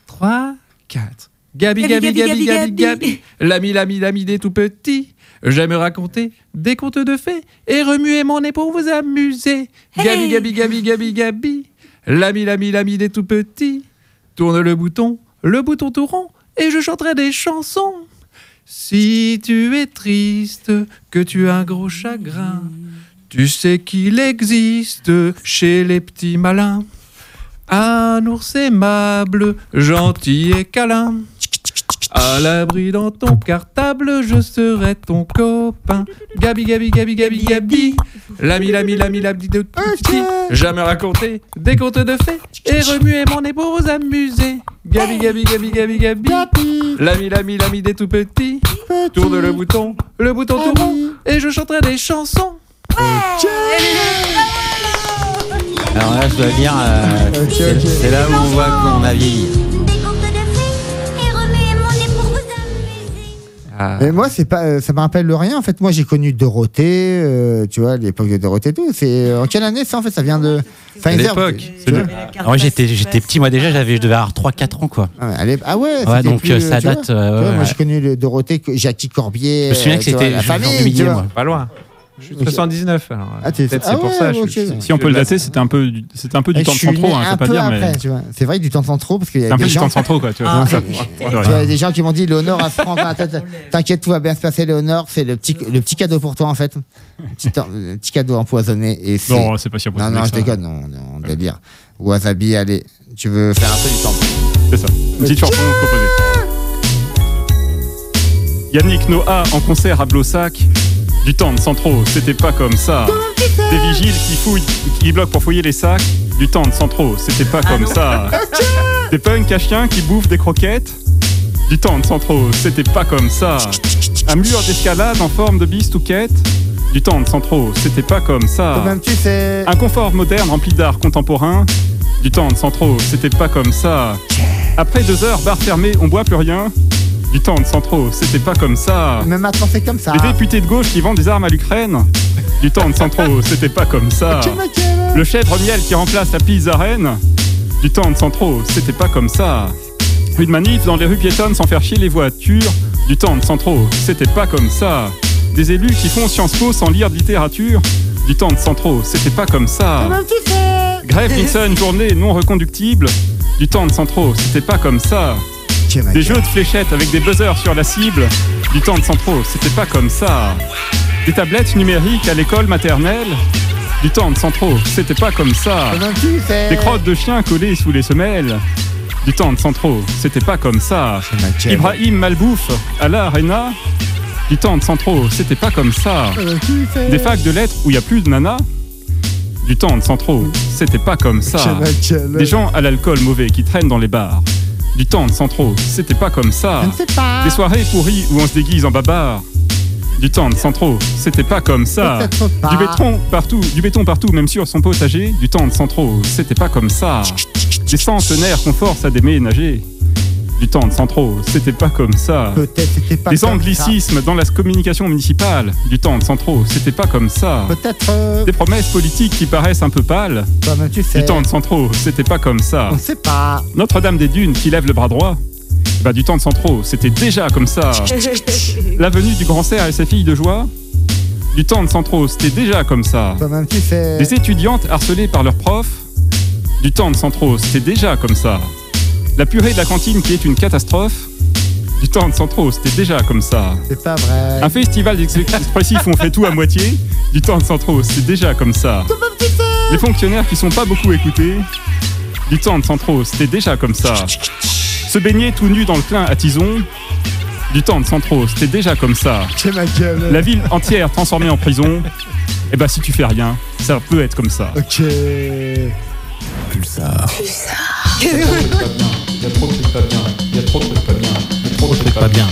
3, 4. Gabi, Gabi, Gabi, Gabi, Gabi, l'ami, l'ami, l'ami des tout petits. J'aime raconter des contes de fées et remuer mon nez pour vous amuser. Gabi, Gabi, Gabi, Gabi, Gabi, l'ami, l'ami, l'ami des tout petits. Tourne le bouton, le bouton tout rond, et je chanterai des chansons. Si tu es triste, que tu as un gros chagrin, tu sais qu'il existe chez les petits malins un ours aimable, gentil et câlin. À l'abri dans ton cartable, je serai ton copain. Gabi, Gabi, Gabi, Gabi, Gabi. L'ami, l'ami, l'ami, l'ami de petit. Jamais raconter des contes de fées et remuer mon nez pour vous amuser. Gabi, Gabi, Gabi, Gabi, Gabi. L'ami, l'ami, l'ami des tout petits. Tourne le bouton, le bouton tout rond, et je chanterai des chansons. Alors là, je dois dire, euh, c'est c'est là où on voit qu'on a vieilli. Mais moi, c'est pas, euh, ça me rappelle le rien. En fait, moi, j'ai connu Dorothée, euh, tu vois, l'époque de Dorothée, et tout. C'est euh, en quelle année ça En fait, ça vient de Pfizer. tu vois. Alors, j'étais, j'étais petit, moi déjà, j'avais, je devais avoir 3-4 ans, quoi. Ah ouais, allez- ah ouais, Ouais, donc, plus, ça vois. date, vois, ouais, Moi, ouais. j'ai connu le Dorothée, que- Jackie Corbier. Je me souviens que c'était la famille, tu vois. moi. Pas loin. Je suis de 79 alors. Ah, t'es- Peut-être ah c'est pour ouais, ça. je- ok. je- Si on peut le dater, c'était un peu, du- c'était un peu du Et temps je de né hein, je un peu dire, après, mais. tu vois. C'est vrai, du temps de centro, parce qu'il y a des peu du gens- temps de quoi, tu vois. Ah, Ça, tu vois, des gens qui m'ont dit Léonore à tête. T'inquiète, tout va bien se passer, Léonore. C'est le petit, le petit cadeau pour toi, en fait. Petit, le petit cadeau empoisonné. Et c'est- Non, c'est pas si empoisonné Non, non, je déconne, non, non, délire. Wasabi, allez, tu veux faire un peu du temps. C'est ça. Une petite chanson composée. Yannick Noah en concert à Blossac. Du temps de Centro, c'était pas comme ça. Des vigiles qui fouillent, qui bloquent pour fouiller les sacs. Du temps de Centro, c'était pas comme ça. Des punks à chiens qui bouffent des croquettes. Du temps de Centro, c'était pas comme ça. Un mur d'escalade en forme de bistouquette. Du temps de Centro, c'était pas comme ça. Un confort moderne rempli d'art contemporain. Du temps de Centro, c'était pas comme ça. Après deux heures, bar fermé, on boit plus rien. Du temps de Centro, c'était pas comme ça. Mais maintenant, c'est comme ça. Les députés de gauche qui vendent des armes à l'Ukraine. Du temps de Centro, c'était pas comme ça. Le chèvre miel qui remplace la pizza reine. Du temps de Centro, c'était pas comme ça. Une manif dans les rues piétonnes sans faire chier les voitures. Du temps de Centro, c'était pas comme ça. Des élus qui font Sciences Po sans lire de littérature. Du temps de Centro, c'était pas comme ça. Grève Nixon, journée non reconductible. Du temps de Centro, c'était pas comme ça. Des jeux de fléchettes avec des buzzers sur la cible. Du temps de Centro, c'était pas comme ça. Des tablettes numériques à l'école maternelle. Du temps de Centro, c'était pas comme ça. Des crottes de chiens collées sous les semelles. Du temps de Centro, c'était pas comme ça. Ibrahim Malbouf à l'Arena. Du temps de Centro, c'était pas comme ça. Des facs de lettres où il y a plus de nana. Du temps de Centro, c'était pas comme ça. Des gens à l'alcool mauvais qui traînent dans les bars. Du temps de Centro, c'était pas comme ça. Des soirées pourries où on se déguise en babar. Du temps de Centro, c'était pas comme ça. Pas. Du béton partout, du béton partout, même sur son potager. Du temps de Centro, c'était pas comme ça. Des centenaires qu'on force à déménager. Du temps de Centro, c'était pas comme ça. Peut-être c'était pas Des comme anglicismes dans la communication municipale. Du temps de Centro, c'était pas comme ça. Peut-être. euh, Des promesses politiques qui paraissent un peu pâles. tu sais. Du temps de Centro, c'était pas comme ça. On sait pas. Notre-Dame des Dunes qui lève le bras droit. Bah, du temps de Centro, c'était déjà comme ça. La venue du grand cerf et ses filles de joie. Du temps de Centro, c'était déjà comme ça. Sais. Des étudiantes harcelées par leurs profs. Du temps de Centro, c'était déjà comme ça. La purée de la cantine qui est une catastrophe. Du temps de Centro, c'était déjà comme ça. C'est pas vrai. Un festival ex- expressif où on fait tout à moitié. Du temps de Centro, c'est déjà comme ça. Les fonctionnaires qui sont pas beaucoup écoutés. Du temps de Centro, c'était déjà comme ça. Se baigner tout nu dans le plein à Tison. Du temps de Centro, c'était déjà comme ça. C'est ma gueule. La ville entière transformée en prison. Et bah si tu fais rien, ça peut être comme ça. Ok. Pulsar. Il y a trop de trucs pas bien. Il y a trop de trucs pas bien. Il y a trop de trucs pas bien.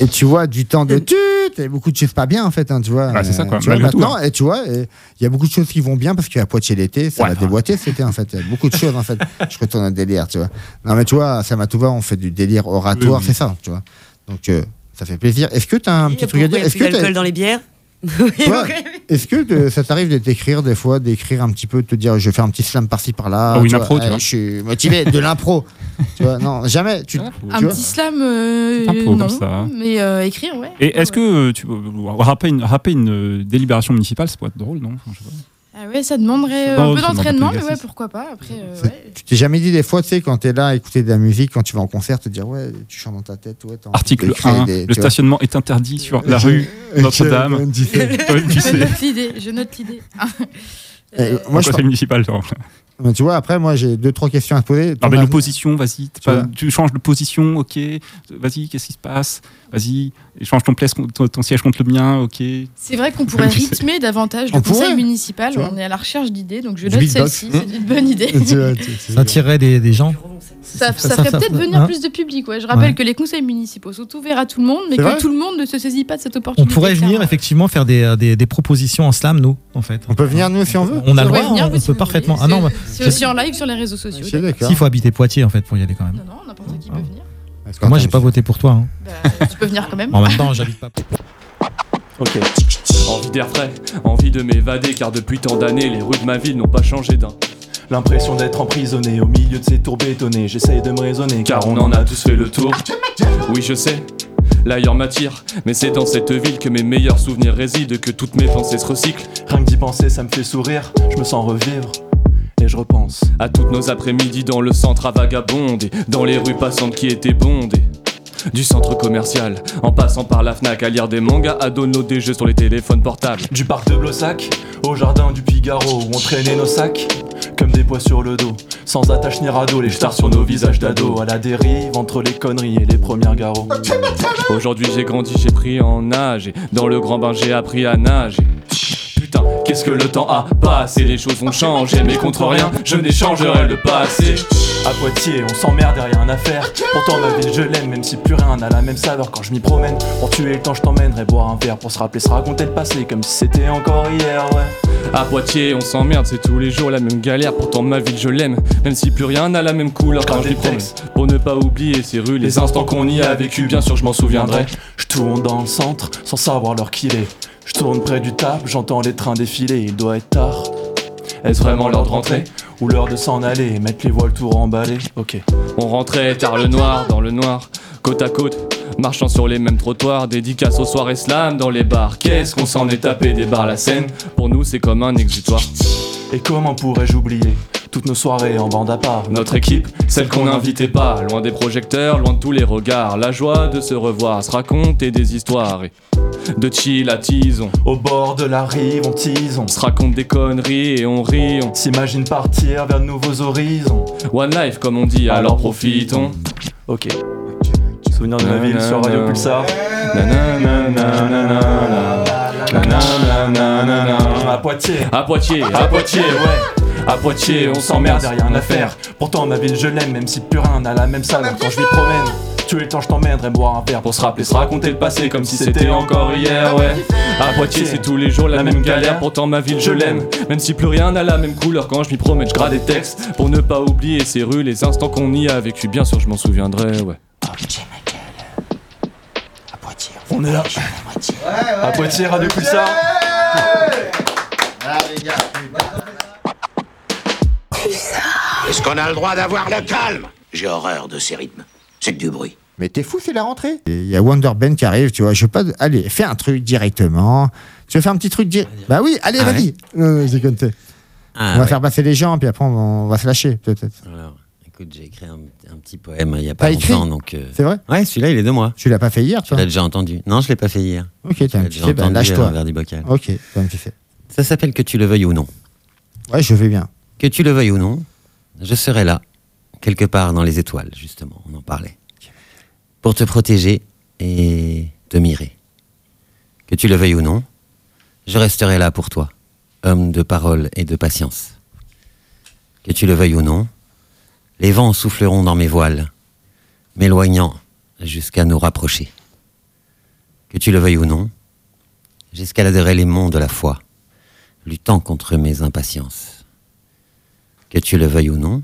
Et tu vois, du temps de tut, et beaucoup de choses pas bien en fait, hein, tu vois. Ah, c'est ça, quoi. Tu vois, tout, maintenant, hein. et tu vois, il y a beaucoup de choses qui vont bien parce qu'à Poitiers l'été, ça Ouais, va déboîter cet été en fait. Il y a beaucoup de choses en fait. Je retourne un délire, tu vois. Non mais tu vois, à Samatouva, on fait du délire oratoire, Oui, oui. c'est ça, tu vois. Donc euh, ça fait plaisir. Est-ce que tu as un petit truc à dire Est-ce que t'as- dans les bières toi, Est-ce que de- ça t'arrive de t'écrire des fois, d'écrire un petit peu, de te dire je vais faire un petit slam par-ci par-là tu une vois, impro, tu eh, vois. Je suis motivé, de l'impro. tu vois, non, jamais. Tu, tu Un petit slam, euh, Un peu comme non. ça. Mais euh, écrire, ouais. Et est-ce que euh, tu rapper une, rapper une euh, délibération municipale, ça pourrait être drôle, non? Enfin, je sais pas. Ah ouais, ça demanderait euh, un peu d'entraînement, mais ouais, pourquoi pas. Après, euh, ouais. Tu t'es jamais dit des fois, tu sais, quand t'es là à écouter de la musique, quand tu vas en concert, te dire ouais, tu chantes dans ta tête, ouais, Article de créer 1, des- le vois. stationnement est interdit sur la Je- rue Notre-Dame. je note l'idée, je note l'idée. Eh, moi, je conseil municipal, genre. Mais tu vois, après, moi, j'ai deux, trois questions à te poser. Ton mais l'opposition, vas-y, Tu pas- vois. tu changes de position, ok. Vas-y, qu'est-ce qui se passe? Vas-y, change ton, place, ton, ton siège contre le mien, ok. C'est vrai qu'on pourrait rythmer davantage On le conseil municipal. On est à la recherche d'idées, donc je note celle-ci. C'est une bonne idée. Tu vois, tu- tu- Ça attirerait des, des gens. Ça, Ça- ça ça- ferait peut-être venir hein plus de public. Ouais. Je rappelle Ouais. que les conseils municipaux sont ouverts à tout le monde, mais que tout le monde ne se saisit pas de cette On opportunité. pourrait venir clairement. effectivement faire des, des, des propositions en slam, nous, en fait. On peut venir, nous, si on veut On a le droit, on peut parfaitement. Ah non, C'est aussi en live sur les réseaux sociaux. S'il faut habiter Poitiers, en fait, pour y aller quand même. Non, non, n'importe qui peut venir. Parce Moi, j'ai pas voté pour toi. hein. Bah, tu peux venir quand même. En même temps, j'habite pas. Ok. Envie d'air frais, envie de m'évader car depuis tant d'années les rues de ma ville n'ont pas changé d'un. L'impression d'être emprisonné au milieu de ces tours bétonnées. J'essaye de me raisonner Car on en a tous fait le tour. Oui je sais, l'ailleurs m'attire, mais c'est dans cette ville que mes meilleurs souvenirs résident, que toutes mes pensées se recyclent. Rien que d'y penser, ça me fait sourire. Je me sens revivre. Et je repense. À toutes nos après-midi dans le centre à vagabonder, dans les rues passantes qui étaient bondées. Du centre commercial, en passant par la Fnac à lire des mangas, à download des jeux sur les téléphones portables. Du parc de Blossac au jardin du Figaro où on traînait nos sacs comme des poids sur le dos. Sans attache ni radeau, les stars sur nos visages d'ado. À la dérive entre les conneries et les premières garrots. Aujourd'hui j'ai grandi, j'ai pris en âge, et dans le grand bain j'ai appris à nager. Putain, qu'est-ce que le temps a passé, les choses vont changer, mais contre rien, je n'échangerai le passé. À Poitiers, on s'emmerde, rien à faire. Pourtant, ma ville, je l'aime, même si plus rien n'a la même saveur quand je m'y promène. Pour tuer le temps, je t'emmènerai boire un verre pour se rappeler, se raconter le passé comme si c'était encore hier, ouais. À Poitiers, on s'emmerde, c'est tous les jours la même galère. Pourtant, ma ville, je l'aime, même si plus rien n'a la même couleur quand je m'y promène. Pour ne pas oublier ces rues, les instants qu'on y a vécu, bien sûr, je m'en souviendrai. Je tourne dans le centre sans savoir l'heure qu'il est. Je tourne près du table, j'entends les trains défiler, il doit être tard. Est-ce vraiment l'heure de rentrer Ou l'heure de s'en aller, mettre les voiles tout emballés Ok. On rentrait tard le noir, dans le noir, côte à côte, marchant sur les mêmes trottoirs, dédicace aux soirées slam dans les bars. Qu'est-ce qu'on s'en est tapé des bars la scène? Pour nous, c'est comme un exutoire. Et comment pourrais-je oublier? Toutes nos soirées en bande à part Notre équipe, celle qu'on n'invitait pas, loin des projecteurs, loin de tous les regards. La joie de se revoir, se raconter des histoires et de chill à tison. Au bord de la rive, on tease, on se raconte des conneries et on rit. On s'imagine partir vers de nouveaux horizons. One life, comme on dit, alors profitons. Ok. Souvenir de ma ville sur Radio Pulsar. À Poitiers. À Poitiers, à Poitiers, ouais. À Poitiers, on s'emmerde, y'a rien à faire. Pourtant, ma ville, je l'aime, même si plus rien n'a la même saveur quand je m'y promène. tuer le temps, je t'emmènerai boire un verre Pour se rappeler, se raconter le passé comme si c'était encore hier, ouais. À Poitiers, c'est tous les jours la même galère. Pourtant, ma ville, je l'aime. Même si plus rien n'a la même couleur quand je m'y promène, je grade des textes. Pour ne pas oublier ces rues, les instants qu'on y a vécu. Bien sûr, je m'en souviendrai, ouais. On est là. À Poitiers, Radio Pulsar. Est-ce qu'on a le droit d'avoir le calme? J'ai horreur de ces rythmes. C'est que du bruit. Mais t'es fou, c'est la rentrée? Il y a Wonder Ben qui arrive, tu vois. Je veux pas. Allez, fais un truc directement. Tu veux faire un petit truc direct Bah oui, allez, Ah vas-y. Non, non. Ah on va ouais. faire passer les gens, puis après on, va se lâcher, peut-être. Alors, écoute, j'ai écrit un, un petit poème il y a pas écrit? longtemps, donc. euh, C'est vrai? Ouais, celui-là, il est de moi. Tu l'as pas fait hier, Tu toi? l'as déjà entendu Non, je l'ai pas fait hier. Ok, t'as Tu un petit fait, bah, lâche-toi. Ok, t'as un petit fait. Ça s'appelle que tu le veuilles ou non. Ouais, je vais bien. Que tu le veuilles ou non, je serai là, quelque part dans les étoiles, justement, on en parlait, pour te protéger et te mirer. Que tu le veuilles ou non, je resterai là pour toi, homme de parole et de patience. Que tu le veuilles ou non, les vents souffleront dans mes voiles, m'éloignant jusqu'à nous rapprocher. Que tu le veuilles ou non, j'escaladerai les monts de la foi, luttant contre mes impatiences. Que tu le veuilles ou non,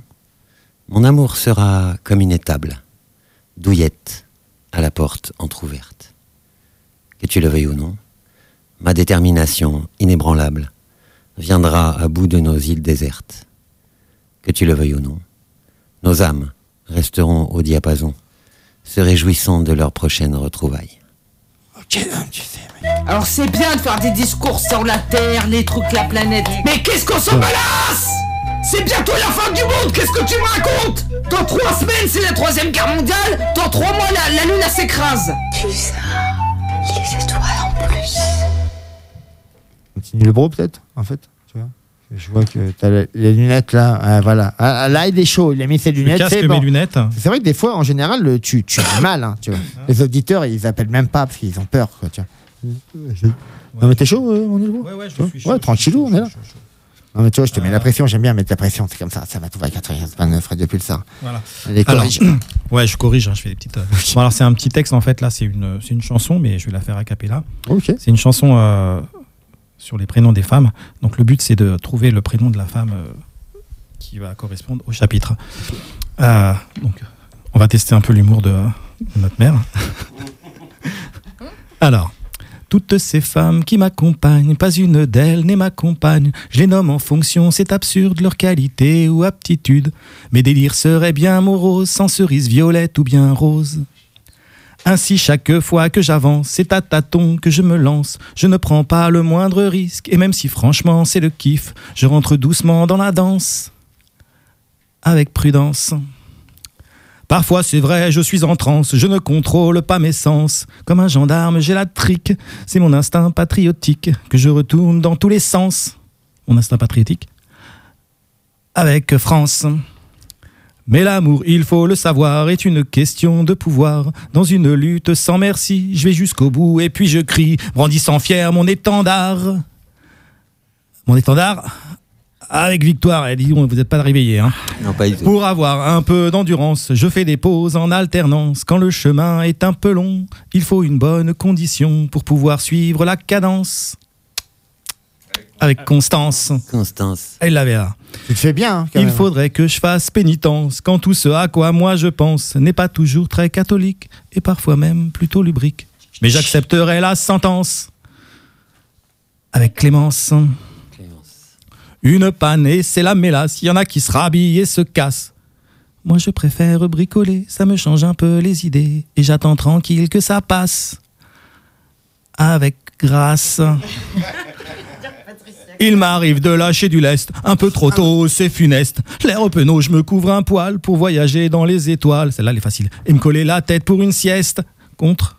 mon amour sera comme une étable, douillette, à la porte entr'ouverte. Que tu le veuilles ou non, ma détermination inébranlable viendra à bout de nos îles désertes. Que tu le veuilles ou non, nos âmes resteront au diapason, se réjouissant de leur prochaine retrouvaille. Alors c'est bien de faire des discours sur la Terre, les trucs, la planète. Mais qu'est-ce qu'on s'en balasse C'est bientôt la fin du monde, qu'est-ce que tu me racontes? Dans trois semaines, c'est la troisième guerre mondiale. Dans trois mois, la, la lune, s'écrase. Plus les étoiles en plus. Continue le bro, peut-être, en fait. Tu vois je vois que t'as les les lunettes là, Ah, voilà. Ah, là, il est chaud, il a mis ses lunettes. casque, c'est mes bon. lunettes. C'est vrai que des fois, en général, le- tu, tu as mal. hein, tu vois. Les auditeurs, ils appellent même pas parce qu'ils ont peur. Quoi, tu vois. Non, mais t'es chaud, euh, on est le bro Ouais, ouais, je Tu suis chaud, Ouais, tranquillou, on est là. Non, mais tu vois, je te mets la pression, j'aime bien mettre la pression, c'est comme ça, ça va tout va 95 Fred depuis le ça. Voilà. Les Alors, corrige. ouais, je corrige, hein, je fais des petites. euh, Bon, alors c'est un petit texte en fait, là c'est une, c'est une chanson, mais je vais la faire a cappella. Ok. C'est une chanson euh, sur les prénoms des femmes. Donc le but c'est de trouver le prénom de la femme euh, qui va correspondre au chapitre. Euh, donc on va tester un peu l'humour de, de notre mère. Alors. Toutes ces femmes qui m'accompagnent, pas une d'elles n'est ma compagne. Je les nomme en fonction, c'est absurde, leur qualité ou aptitude. Mes délires seraient bien moroses, sans cerise violette ou bien rose. Ainsi, chaque fois que j'avance, c'est à tâtons que je me lance. Je ne prends pas le moindre risque, et même si franchement c'est le kiff, je rentre doucement dans la danse. Avec prudence. Parfois c'est vrai, je suis en transe, je ne contrôle pas mes sens. Comme un gendarme, j'ai la trique. C'est mon instinct patriotique que je retourne dans tous les sens. Mon instinct patriotique Avec France. Mais l'amour, il faut le savoir, est une question de pouvoir. Dans une lutte sans merci, je vais jusqu'au bout et puis je crie, brandissant fier mon étendard. Mon étendard avec victoire, et dis donc, vous n'êtes pas réveillé. Hein. Non, pas du tout. Pour avoir un peu d'endurance, je fais des pauses en alternance. Quand le chemin est un peu long, il faut une bonne condition pour pouvoir suivre la cadence. Avec constance. Constance. Elle l'avait là. Tu te fais bien. hein, quand Il même. faudrait que je fasse pénitence quand tout ce à quoi moi je pense n'est pas toujours très catholique et parfois même plutôt lubrique. Mais j'accepterai la sentence avec clémence. Une panne et c'est la mélasse. Il y en a qui se rhabillent et se cassent. Moi je préfère bricoler, ça me change un peu les idées et j'attends tranquille que ça passe. Avec grâce. Il m'arrive de lâcher du lest, un peu trop tôt, c'est funeste. L'air penaud, je me couvre un poil pour voyager dans les étoiles. Celle-là, elle est facile. Et me coller la tête pour une sieste. Contre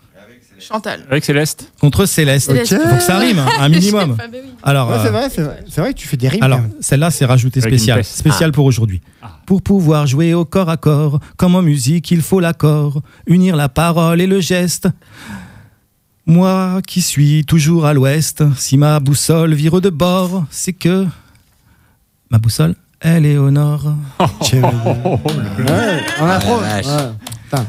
Chantal. Avec Céleste. Contre Céleste. Il faut que ça rime, hein, un minimum. Ah, oui. Alors, Ouais, c'est euh, vrai, c'est vrai. C'est vrai que tu fais des rimes. alors quand même. celle-là, c'est rajouté Avec une spécial. peste. Spécial pour aujourd'hui. Pour pouvoir jouer au corps à corps, comme en musique, il faut l'accord, unir la parole et le geste. Moi qui suis toujours à l'ouest, si ma boussole vire de bord, c'est que ma boussole, elle est au nord. Ouais, on a trop. vache. ouais.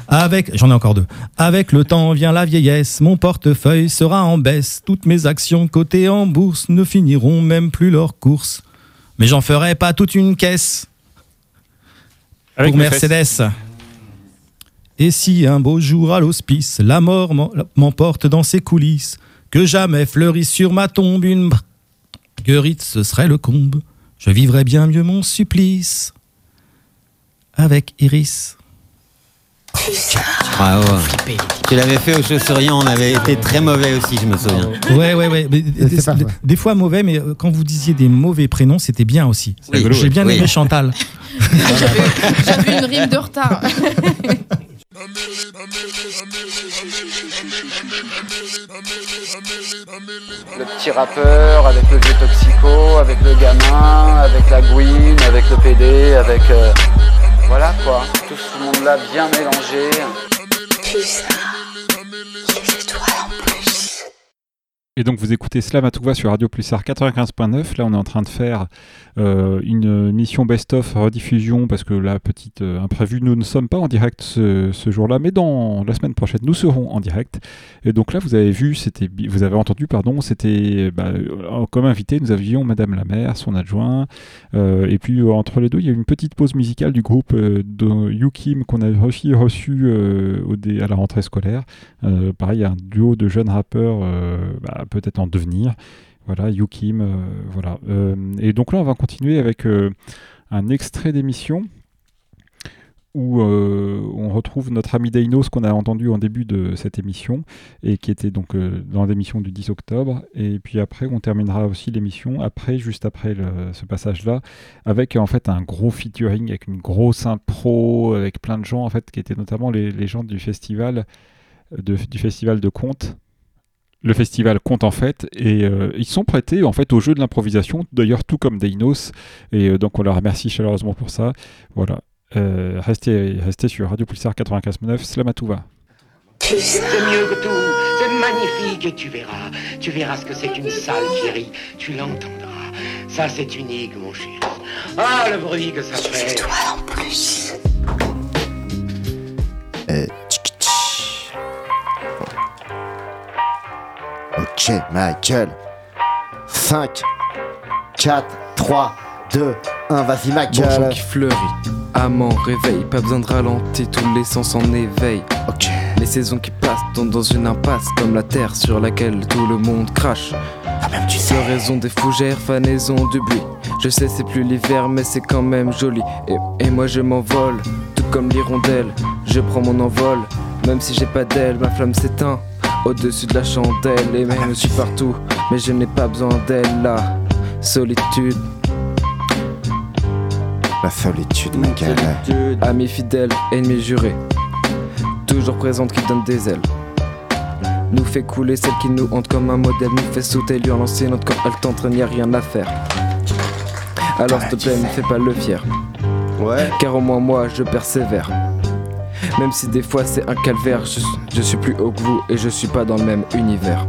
Avec, j'en ai encore deux. Avec le temps vient la vieillesse, mon portefeuille sera en baisse. Toutes mes actions cotées en bourse ne finiront même plus leur course. Mais j'en ferai pas toute une caisse. Avec pour Mercedes. Et si un beau jour à l'hospice, la mort m'emporte dans ses coulisses, que jamais fleurisse sur ma tombe une marguerite, ce serait le comble. Je vivrais bien mieux mon supplice avec Iris. Bravo. Tu l'avais fait au chaussurier, on avait été très mauvais aussi, je me souviens. Ouais, ouais, ouais. mais des, fois mauvais, mais euh, quand vous disiez des mauvais prénoms, c'était bien aussi. Oui, J'ai bien oui. aimé Chantal. J'avais une rime de retard. Le petit rappeur, avec le vieux toxico, avec le gamin, avec la gouine, avec le PD, avec... euh, voilà quoi, tout ce monde-là bien mélangé. Et donc vous écoutez Slam à tout va sur Radio Pulsar 95.9. Là on est en train de faire euh, une mission best-of rediffusion parce que la petite euh, imprévue, nous ne sommes pas en direct ce, jour-là, mais dans la semaine prochaine nous serons en direct. Et donc là vous avez vu, vous avez entendu, pardon, c'était bah, euh, comme invité nous avions Madame la maire, son adjoint, et puis entre les deux il y a eu une petite pause musicale du groupe de Yukim qu'on a reçu à la rentrée scolaire. Pareil, un duo de jeunes rappeurs, bah, peut-être en devenir. Voilà, Yukim, euh, voilà. Euh, et donc là, on va continuer avec euh, un extrait d'émission où on retrouve notre ami Dainos qu'on a entendu en début de cette émission et qui était donc dans l'émission du 10 octobre. Et puis après, on terminera aussi l'émission après, juste après ce passage-là, avec en fait un gros featuring, avec une grosse impro, avec plein de gens en fait qui étaient notamment les, les gens du festival de- du festival de contes. Le festival compte en fait et euh, ils sont prêtés en fait au jeu de l'improvisation, d'ailleurs tout comme Dainos et euh, donc on leur remercie chaleureusement pour ça. Voilà, Euh, restez, restez sur Radio Pulsar 95.9, Slamatouva. C'est mieux que tout, c'est magnifique et tu verras, tu verras ce que c'est qu'une salle qui rit, tu l'entendras. Ça c'est unique mon chéri. Ah le bruit que ça fait. Toi en plus. Ok, ma gueule. 5, 4, 3, 2, 1, vas-y ma gueule. qui fleurit, amant, réveil, pas besoin de ralentir, tous les sens en éveil. Les saisons qui passent tombent dans une impasse, comme la terre sur laquelle tout le monde crache. Floraison des fougères, fanaison du bruit. Je sais, c'est plus l'hiver, mais c'est quand même joli. Et, et moi je m'envole, tout comme l'hirondelle. Je prends mon envol, même si j'ai pas d'aile, ma flamme s'éteint. Au-dessus de la chandelle, et même je suis partout, mais je n'ai pas besoin d'elle là. Solitude, La solitude, ma gueule. Ami fidèle, ennemi juré. Toujours présente qui donne des ailes. Nous fait couler celle qui nous hante comme un modèle. Nous fait sauter lui en lancer notre quand elle t'entraîne, y a rien à faire. Alors s'il te plaît, ne fais pas le fier. Ouais. Car au moins moi, je persévère. Même si des fois c'est un calvaire, je, suis plus haut que vous et je suis pas dans le même univers.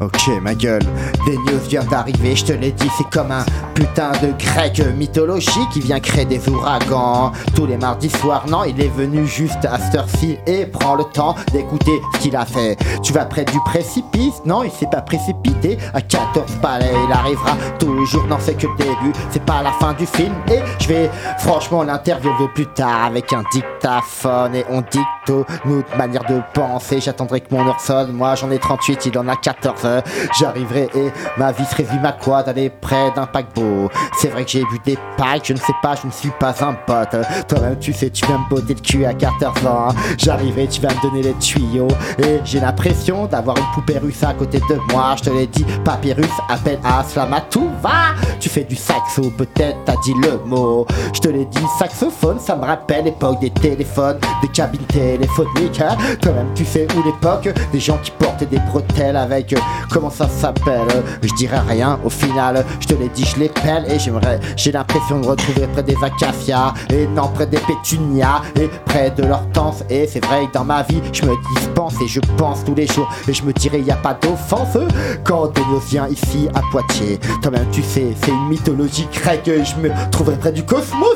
Ok, ma gueule. Des news vient d'arriver, je te l'ai dit, c'est comme un putain de grec mythologie qui vient créer des ouragans. Tous les mardis soirs, non, il est venu juste à cette et prend le temps d'écouter ce qu'il a fait. Tu vas près du précipice, non, il s'est pas précipité. À 14 palais, il arrivera toujours, non, c'est que le début, c'est pas la fin du film. Et je vais franchement l'interviewer plus tard avec un dictaphone et on dicto notre manière de penser. J'attendrai que mon heure sonne, moi j'en ai 38, il en a 14. J'arriverai et ma vie serait vue ma quad aller près d'un paquebot. C'est vrai que j'ai bu des packs, je ne sais pas, je ne suis pas un pote. Toi-même, tu sais, tu vas me botter le cul à 14 ans. J'arriverai, tu vas me donner les tuyaux. Et j'ai l'impression d'avoir une poupée russe à côté de moi. Je te l'ai dit, papyrus, appelle à Slamatou, va Tu fais du saxo, peut-être t'as dit le mot. Je te l'ai dit, saxophone, ça me rappelle l'époque des téléphones, des cabines téléphoniques. Toi-même, tu sais où l'époque des gens qui portaient des bretelles avec. Comment ça s'appelle Je dirais rien, au final, je te l'ai dit, je les pèle et j'aimerais. J'ai l'impression de me retrouver près des acacias, et non près des pétunias, et près de l'hortense. Et c'est vrai que dans ma vie, je me dispense et je pense tous les jours, et je me dirais, y a pas d'offense quand Denos vient ici à Poitiers. Toi-même, tu sais, c'est une mythologie grecque, et je me trouverai près du cosmos.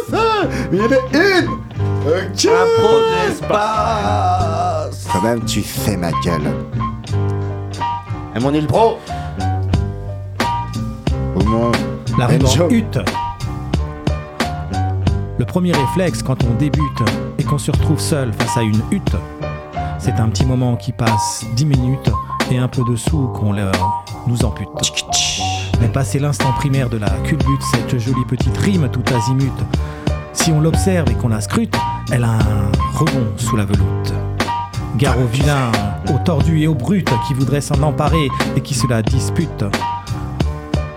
Mais il a une Ok. Un pro de l'espace. Quand même, tu fais ma gueule. Et mon île pro. Au moins. La en hutte. Le premier réflexe quand on débute et qu'on se retrouve seul face à une hutte, c'est un petit moment qui passe 10 minutes et un peu de sous qu'on leur nous ampute. Mais passé l'instant primaire de la culbute, cette jolie petite rime tout azimut, si on l'observe et qu'on la scrute, elle a un rebond sous la veloute. Gare aux vilains, aux tordus et aux brutes qui voudraient s'en emparer et qui se la disputent.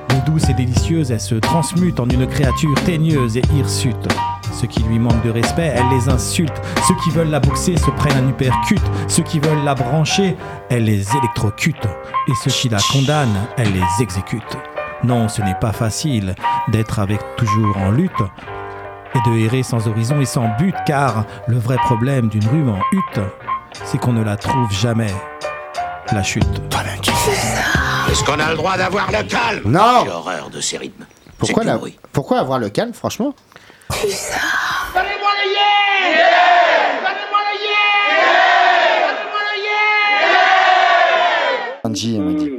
De douce et délicieuse, elle se transmute en une créature teigneuse et hirsute. Ceux qui lui manquent de respect, elle les insulte. Ceux qui veulent la boxer se prennent un uppercut. Ceux qui veulent la brancher, elle les électrocute. Et ceux qui la condamnent, elle les exécute. Non, ce n'est pas facile d'être avec toujours en lutte et de errer sans horizon et sans but, car le vrai problème d'une rue en hutte, c'est qu'on ne la trouve jamais. La chute. Est-ce qu'on a le droit d'avoir le calme Non. J'ai horreur de ces rythmes. Pourquoi, C'est la... Pourquoi avoir le calme, franchement Donnez-moi le yeah Donnez-moi le yeah Donnez-moi le yeah Angie, elle m'a dit.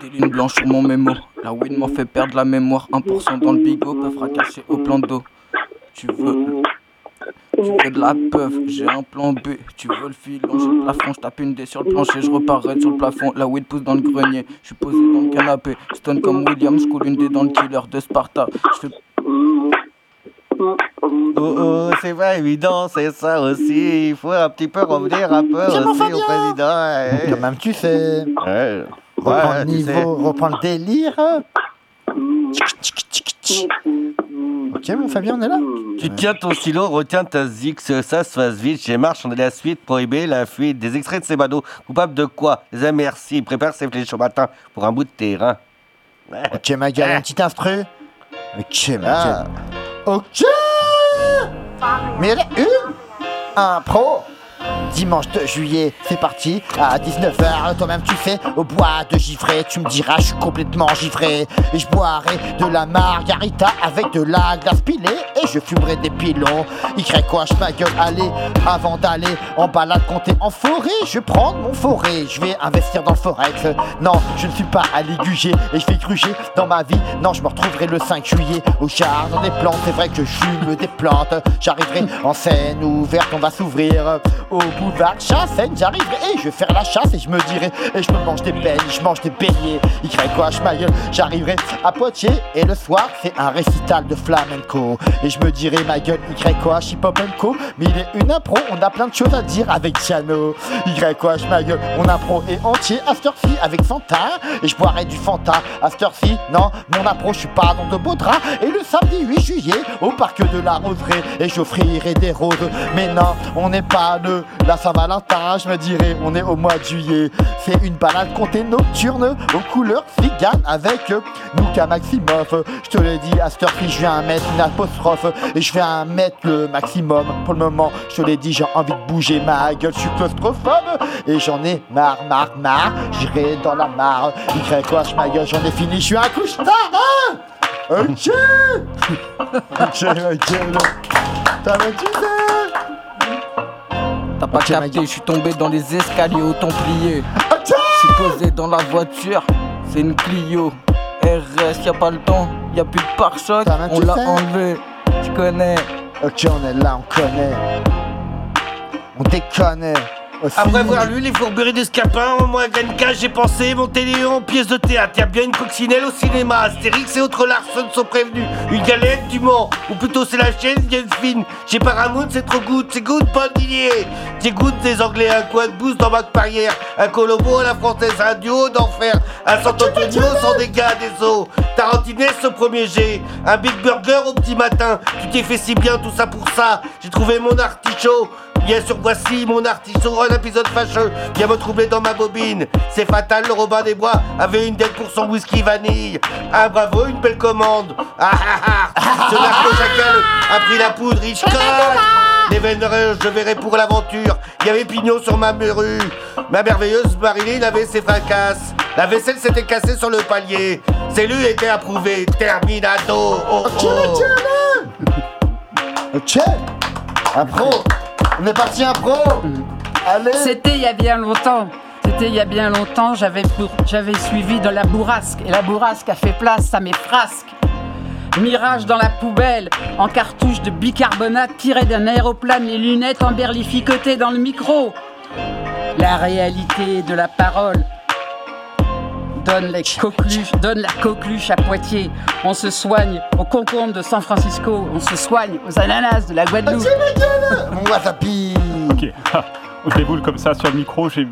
Des lignes blanches sur mon mémo. La weed m'en fait perdre la mémoire. 1% dans le bigot peut fracasser au plan d'eau. Tu veux. Tu veux de la peuf, j'ai un plan B. Tu veux le filon, j'ai le plafond. Je tape une dé sur le plancher, je reparais sur le plafond. La weed pousse dans le grenier. Je suis posé dans le canapé. Stone comme William, je coule une dé dans le killer de Sparta. Je fais Oh oh, c'est pas évident, c'est ça aussi. Il faut un petit peu revenir un peu aussi au président. ouais. Quand même, tu sais. Ouais. Reprends Ouais, le tu niveau, sais. reprends le délire. Ok, mon Fabien, on est là Tu tiens ton stylo, retiens ta zig, que ça se fasse vite. J'ai marche, on est la suite, prohibé la fuite. Des extraits de ces badauds. Coupable de quoi? Les merci. Prépare ses flèches au matin pour un bout de terrain. Ok, ma gueule, un petit instru. Ok, ma Ah. gueule. Ok Mais elle est une Un pro Dimanche 2 juillet, c'est parti, à 19h, toi-même tu fais au bois de givré, tu me diras je suis complètement givré, et je boirai de la margarita avec de la glace pilée, et je fumerai des pilons, y quoi, je ma gueule, allez, avant d'aller en balade compter en forêt, je prendre mon forêt, je vais investir dans le forex, non, je ne suis pas à l'iguger, et je vais gruger dans ma vie, non, je me retrouverai le 5 juillet au jardin des plantes, c'est vrai que je fume des plantes, j'arriverai en scène ouverte, on va s'ouvrir au boulevard Chassagne, j'arriverai et je vais faire la chasse et je me dirai et je me mange des peines, je mange des beignets, y quoi, je gueule, j'arriverai à Poitiers et le soir c'est un récital de flamenco. Et je me dirai ma gueule, y quoi, co, mais il est une impro, on a plein de choses à dire avec Tiano, y quoi, je gueule, on impro est entier heure-ci avec Fanta. Et je boirai du Fanta heure-ci, non, mon impro, je suis pas dans de beaux draps. Et le samedi 8 juillet au parc de la Roseraie et j'offrirai des roses, mais non, on n'est pas le la Saint-Valentin, je me dirais, on est au mois de juillet. C'est une balade comptée nocturne aux couleurs fliganes avec Nuka Maximoff. Je te l'ai dit, à cette heure-ci, je viens mettre une apostrophe et je viens mettre le maximum. Pour le moment, je te l'ai dit, j'ai envie de bouger ma gueule, je suis claustrophobe et j'en ai marre, marre, marre. J'irai dans la mare. Y quoi, je ma gueule, j'en ai fini, je suis un couche-tard, hein Ok Ok, ma gueule. T'as pas capté, je suis tombé dans les escaliers au Templier. Je suis posé dans la voiture, c'est une Clio. RS, y a pas le temps, y a plus de pare-choc, on l'a enlevé. Tu connais. Ok, on est là, on connaît. On déconne. Après avoir lu les fourberies des scapins, moi Genka, j'ai pensé monter les en pièce de théâtre. Y'a bien une coccinelle au cinéma. Astérix et autres Larson sont prévenus. Une galette du Mans, ou plutôt c'est la chaîne fine. Chez Paramount, c'est trop good, c'est good, pas. J'ai goût des Anglais, un coin de boost dans ma carrière. Un Colombo à la française, un duo d'enfer. Un Sant Antonio sans dégâts des eaux. Tarantines au premier G. Un Big Burger au petit matin. Tu t'es fait si bien, tout ça pour ça. J'ai trouvé mon artichaut. Bien sûr, voici mon artichaut, un épisode fâcheux. Viens me troubler dans ma bobine. C'est fatal, le Robin des Bois avait une dette pour son whisky vanille. Un bravo, une belle commande. Ah ah ah Ce narco chacal a pris la poudre, il colle. Les vénéreux, je verrai pour l'aventure. Il y avait Pignon sur ma rue. Ma merveilleuse Marilyn avait ses fracasses. La vaisselle s'était cassée sur le palier. C'est lui était approuvé. Terminato. Oh, Ok, oh. Ok. On est parti un pro. Allez. C'était il y a bien longtemps. C'était il y a bien longtemps, j'avais suivi de la bourrasque. Et la bourrasque a fait place à mes frasques. Mirage dans la poubelle, en cartouche de bicarbonate tiré d'un aéroplane, les lunettes emberlificotées dans le micro. La réalité de la parole donne, les coqueluches, donne la coqueluche à Poitiers. On se soigne au concombre de San Francisco. On se soigne aux ananas de la Guadeloupe. Mon wasabi. Ok. Ah, Je déboule comme ça sur le micro, j'ai-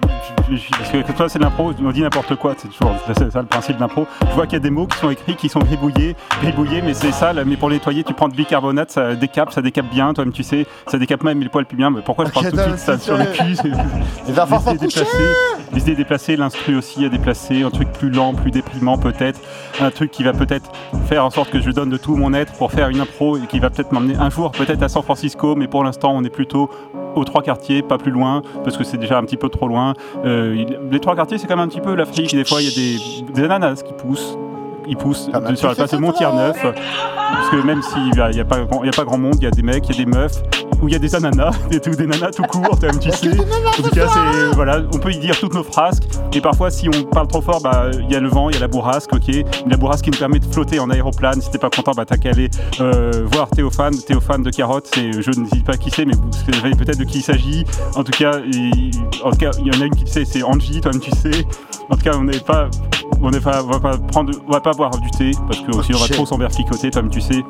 j'ai- j'ai- parce que toi c'est l'impro, on dit n'importe quoi, c'est toujours c'est ça le principe de l'impro. Je vois qu'il y a des mots qui sont écrits, qui sont gribouillés, gribouillés, mais c'est ça, là, mais pour nettoyer tu prends du bicarbonate, ça décape, ça décape bien, toi-même tu sais, ça décape même les poils plus bien, mais pourquoi je parle tout de suite ça sur le cul? C'est- Les enfants les les idées déplacées, l'instru aussi à déplacer, un truc plus lent, plus déprimant peut-être, un truc qui va peut-être faire en sorte que je donne de tout mon être pour faire une impro et qui va peut-être m'emmener un jour peut-être à San Francisco, mais pour l'instant on est plutôt aux trois quartiers, pas plus loin, parce que c'est déjà un petit peu trop loin. Euh, les trois quartiers c'est quand même un petit peu l'Afrique, des fois il y a des ananas qui poussent. Ils poussent de- sur la place de Montier-Neuf, parce que même s'il n'y a, il y a pas grand- il y a pas grand monde, il y a des mecs, il y a des meufs, où il y a des ananas, des, des nanas tout court, toi-même tu sais. En tout cas, c'est voilà, on peut y dire toutes nos frasques. Et parfois, si on parle trop fort, bah il y a le vent, il y a la bourrasque, ok. La bourrasque qui nous permet de flotter en aéroplane. Si t'es pas content, bah t'as qu'à aller euh, voir Théophane, Théophane de Carotte. C'est, je ne dis pas qui c'est, mais vous savez peut-être de qui il s'agit. En tout cas, il, il y en a une qui sait, c'est Angie, toi-même tu sais. En tout cas, on n'est pas, on on va pas prendre, on va pas boire du thé parce que sinon on va trop s'emberficoter, toi-même tu sais.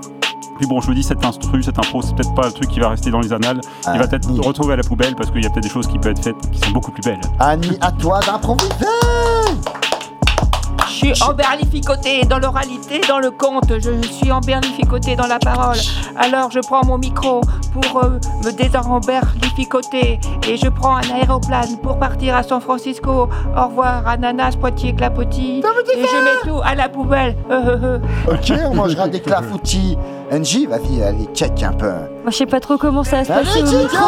Puis bon, je vous dis, cet instru, cette impro, c'est peut-être pas le truc qui va rester dans les annales. Il va peut-être retrouver à la poubelle parce qu'il y a peut-être des choses qui peuvent être faites qui sont beaucoup plus belles. Annie, à toi d'improviser. Je suis emberlificoté dans l'oralité, dans le conte. Je suis emberlificoté dans la parole. Alors je prends mon micro pour euh, me désemberlificoter. Et je prends un aéroplane pour partir à San Francisco. Au revoir, ananas, Poitiers, clapotis. Et je mets tout à la poubelle. Ok, on mangera des clafoutis. NJ, vas-y, allez, check un peu. Moi, je sais pas trop comment ça va se Allez, passer au Chica micro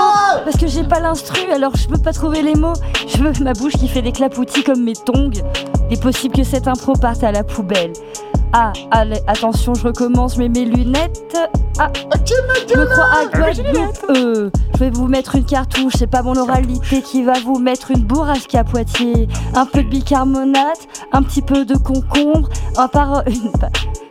parce que j'ai pas l'instru, alors je peux pas trouver les mots. Je veux ma bouche qui fait des clapoutis comme mes tongs. Il est possible que cette impro parte à la poubelle. Ah, allez, attention, je recommence, je mets mes lunettes. Ah, je me crois à Guadeloupe. Euh, je vais vous mettre une cartouche, c'est pas mon oralité qui va vous mettre une bourrasque à Poitiers. Un peu de bicarbonate, un petit peu de concombre, un paro- une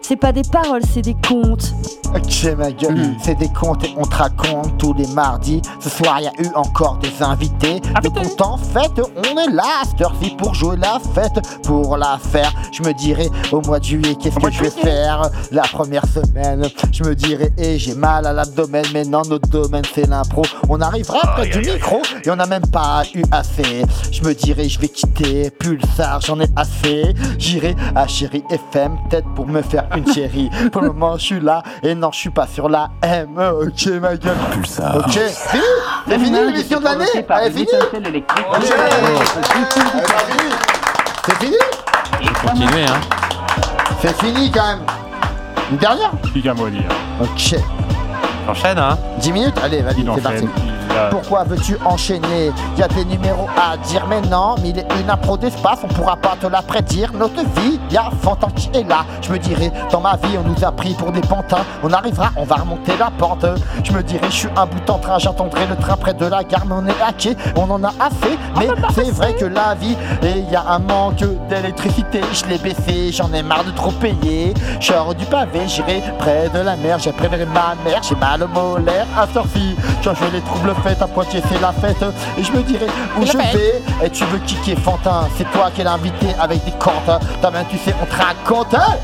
C'est pas des paroles, c'est des contes. Ok, ma gueule, c'est des contes et on te raconte tous les mardis. Ce soir, il y a eu encore des invités. De compte en fait, on est là, à cette heure-ci, pour jouer la fête. Pour la faire, je me dirais au mois de juillet, qu'est-ce que je vais faire La première semaine, je me dirais, et j'ai mal à l'abdomen, mais non, notre domaine c'est l'impro. On arrivera près du micro et on n'a même pas eu assez. Je me dirais, je vais quitter Pulsar, j'en ai assez. J'irai à Chéri FM, peut-être pour me faire une chérie. Pour le moment, je suis là et non, je suis pas sur la M. Ok, ma gueule. Pulsar. Ok, fini C'est fini l'émission de l'année Elle est finie Ok. C'est fini Continuez, hein. C'est fini quand même. Une dernière dire. Ok. Enchaîne, hein 10 minutes? Allez, vas-y, c'est parti. Il Pourquoi veux-tu enchaîner Y a des numéros à dire, mais non, mais il est une impro d'espace, on pourra pas te la prédire. Notre vie, y a Fantin qui est là. Je me dirais, dans ma vie, on nous a pris pour des pantins. On arrivera, on va remonter la pente. Je me dirais, je suis un bout en train, j'attendrai le train près de la gare, mais on est hacké, on en a assez. Mais c'est vrai que la vie, et y a un manque d'électricité. Je l'ai baissé, j'en ai marre de trop payer. Je sors du pavé, j'irai près de la mer, j'appellerai ma mère, j'ai mal au molaire. À sortie, quand je les troubles faites, à Poitiers c'est la fête. Et je me dirais où je vais. Et tu veux kicker Fantin, c'est toi qui es l'invité avec des comptes. Ta main, tu sais, on te raconte. hein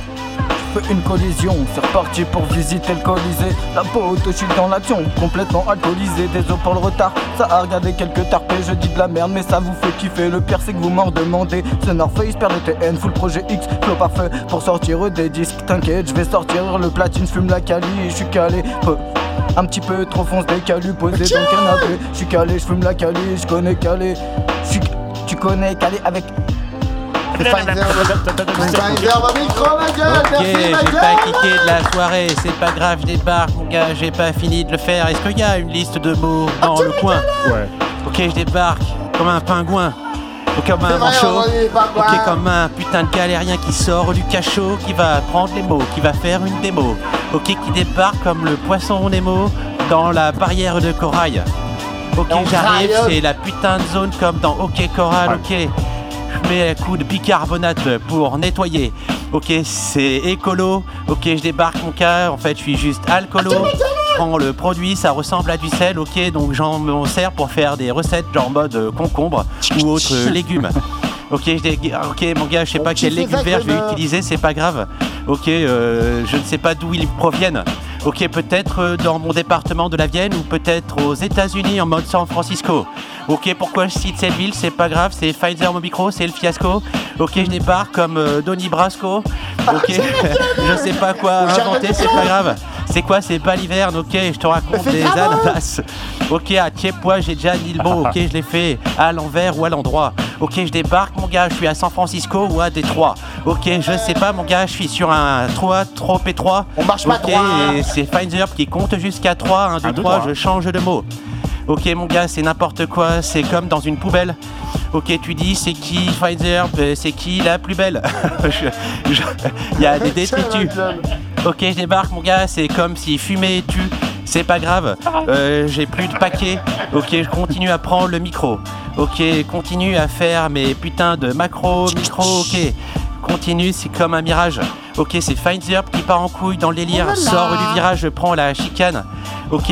fais une collision, c'est reparti pour visiter le Colisée. La pote, je suis dans l'action, complètement alcoolisé. Désolé pour le retard, ça a regardé quelques tarpés. Je dis de la merde, mais ça vous fait kiffer. Le pire, c'est que vous m'en demandez. Ce North Face, perd de TN, full projet X, flow parfait pour sortir des disques. T'inquiète, je vais sortir le platine, fume la cali, je suis calé. Peu- Un petit peu trop fonce des calus posé dans le canapé. Je suis calé, je fume la cali, je connais calé. J'suis- Tu connais calé avec. Pfizer, va micro, ma gueule. Ok, j'ai pas kické de la soirée, c'est pas grave, je débarque, mon gars, j'ai pas fini de le faire. Est-ce qu'il y a une liste de mots dans le coin Ouais. Ok, je débarque comme un pingouin. Comme un manchot, ok comme un putain de galérien qui sort du cachot, qui va prendre les mots, qui va faire une démo, ok qui débarque comme le poisson Nemo dans la barrière de corail. Ok j'arrive, c'est la putain de zone comme dans Ok Coral, ok. Je mets un coup de bicarbonate pour nettoyer. Ok, c'est écolo. Ok, je débarque mon cas. En fait, je suis juste alcoolo. Prends le produit, ça ressemble à du sel. Ok, donc j'en m'en sers pour faire des recettes genre mode euh, concombre ou autres euh, légumes. Ok, ok, mon gars, je sais pas quel légumes verts je vais agrumes. utiliser, c'est pas grave. Ok, euh, je ne sais pas d'où ils proviennent. Ok, peut-être euh, dans mon département de la Vienne ou peut-être aux États-Unis en mode San Francisco. Ok, pourquoi je cite cette ville C'est pas grave, c'est Pfizer mon micro, c'est le fiasco. Ok, je débarque comme euh, Donny Brasco. Ok, je sais pas quoi inventer, c'est pas grave. C'est quoi, c'est pas l'hiverne, ok, je te raconte des ananas. Ok, à Tieppois, j'ai déjà dit le mot, ok, je l'ai fait à l'envers ou à l'endroit. Ok, je débarque, mon gars, je suis à San Francisco ou à Détroit. Ok, je sais pas, mon gars, je suis sur un 3 trop étroit. On marche pas Ok, droit. et c'est Pfizer qui compte jusqu'à 3, 1, 2, Un, deux, 3, trois. je change de mot. Ok, mon gars, c'est n'importe quoi, c'est comme dans une poubelle. Ok, tu dis, c'est qui Pfizer Euh, C'est qui la plus belle Il y a des détritus. Ok, je débarque, mon gars, c'est comme si fumer tue. C'est pas grave, euh, j'ai plus de paquets. Ok, je continue à prendre le micro. Ok, continue à faire mes putains de macro, micro, ok. Continue, c'est comme un mirage. Ok, c'est Pfizer qui part en couille dans le délire, Oh là là. sort du virage, je prends la chicane. Ok,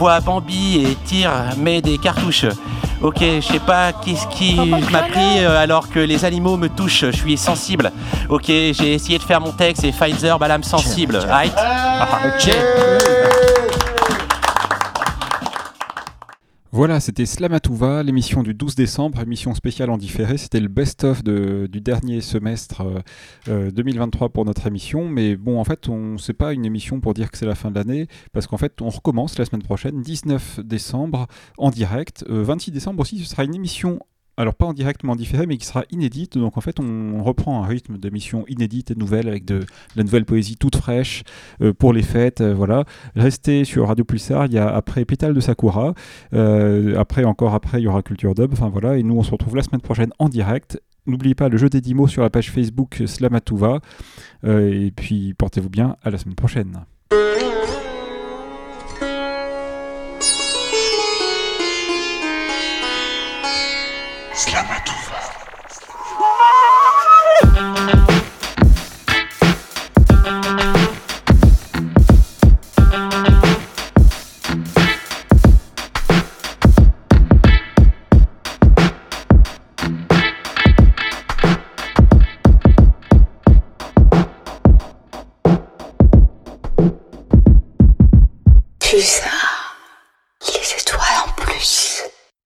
vois Bambi et tire, mets des cartouches. Ok, je sais pas qu'est-ce qui m'a pris euh, alors que les animaux me touchent, je suis sensible. Ok, j'ai essayé de faire mon texte et Pfizer, bah sensible. Right Ok. Voilà, c'était Slamatouva, l'émission du 12 décembre, émission spéciale en différé. C'était le best-of du dernier semestre euh, euh, 2023 pour notre émission. Mais bon, en fait, on c'est pas une émission pour dire que c'est la fin de l'année, parce qu'en fait, on recommence la semaine prochaine, 19 décembre, en direct. Euh, 26 décembre aussi, ce sera une émission. Alors pas en direct mais en différé mais qui sera inédite donc en fait on reprend un rythme d'émission inédite et nouvelle avec de, la nouvelle poésie toute fraîche euh, pour les fêtes euh, voilà restez sur Radio Pulsar il y a après Pétale de Sakura euh, après, encore après, il y aura Culture Dub. Enfin voilà, et nous, on se retrouve la semaine prochaine en direct. N'oubliez pas le jeu des 10 mots sur la page Facebook Slamatouva. Et puis, portez-vous bien. À la semaine prochaine.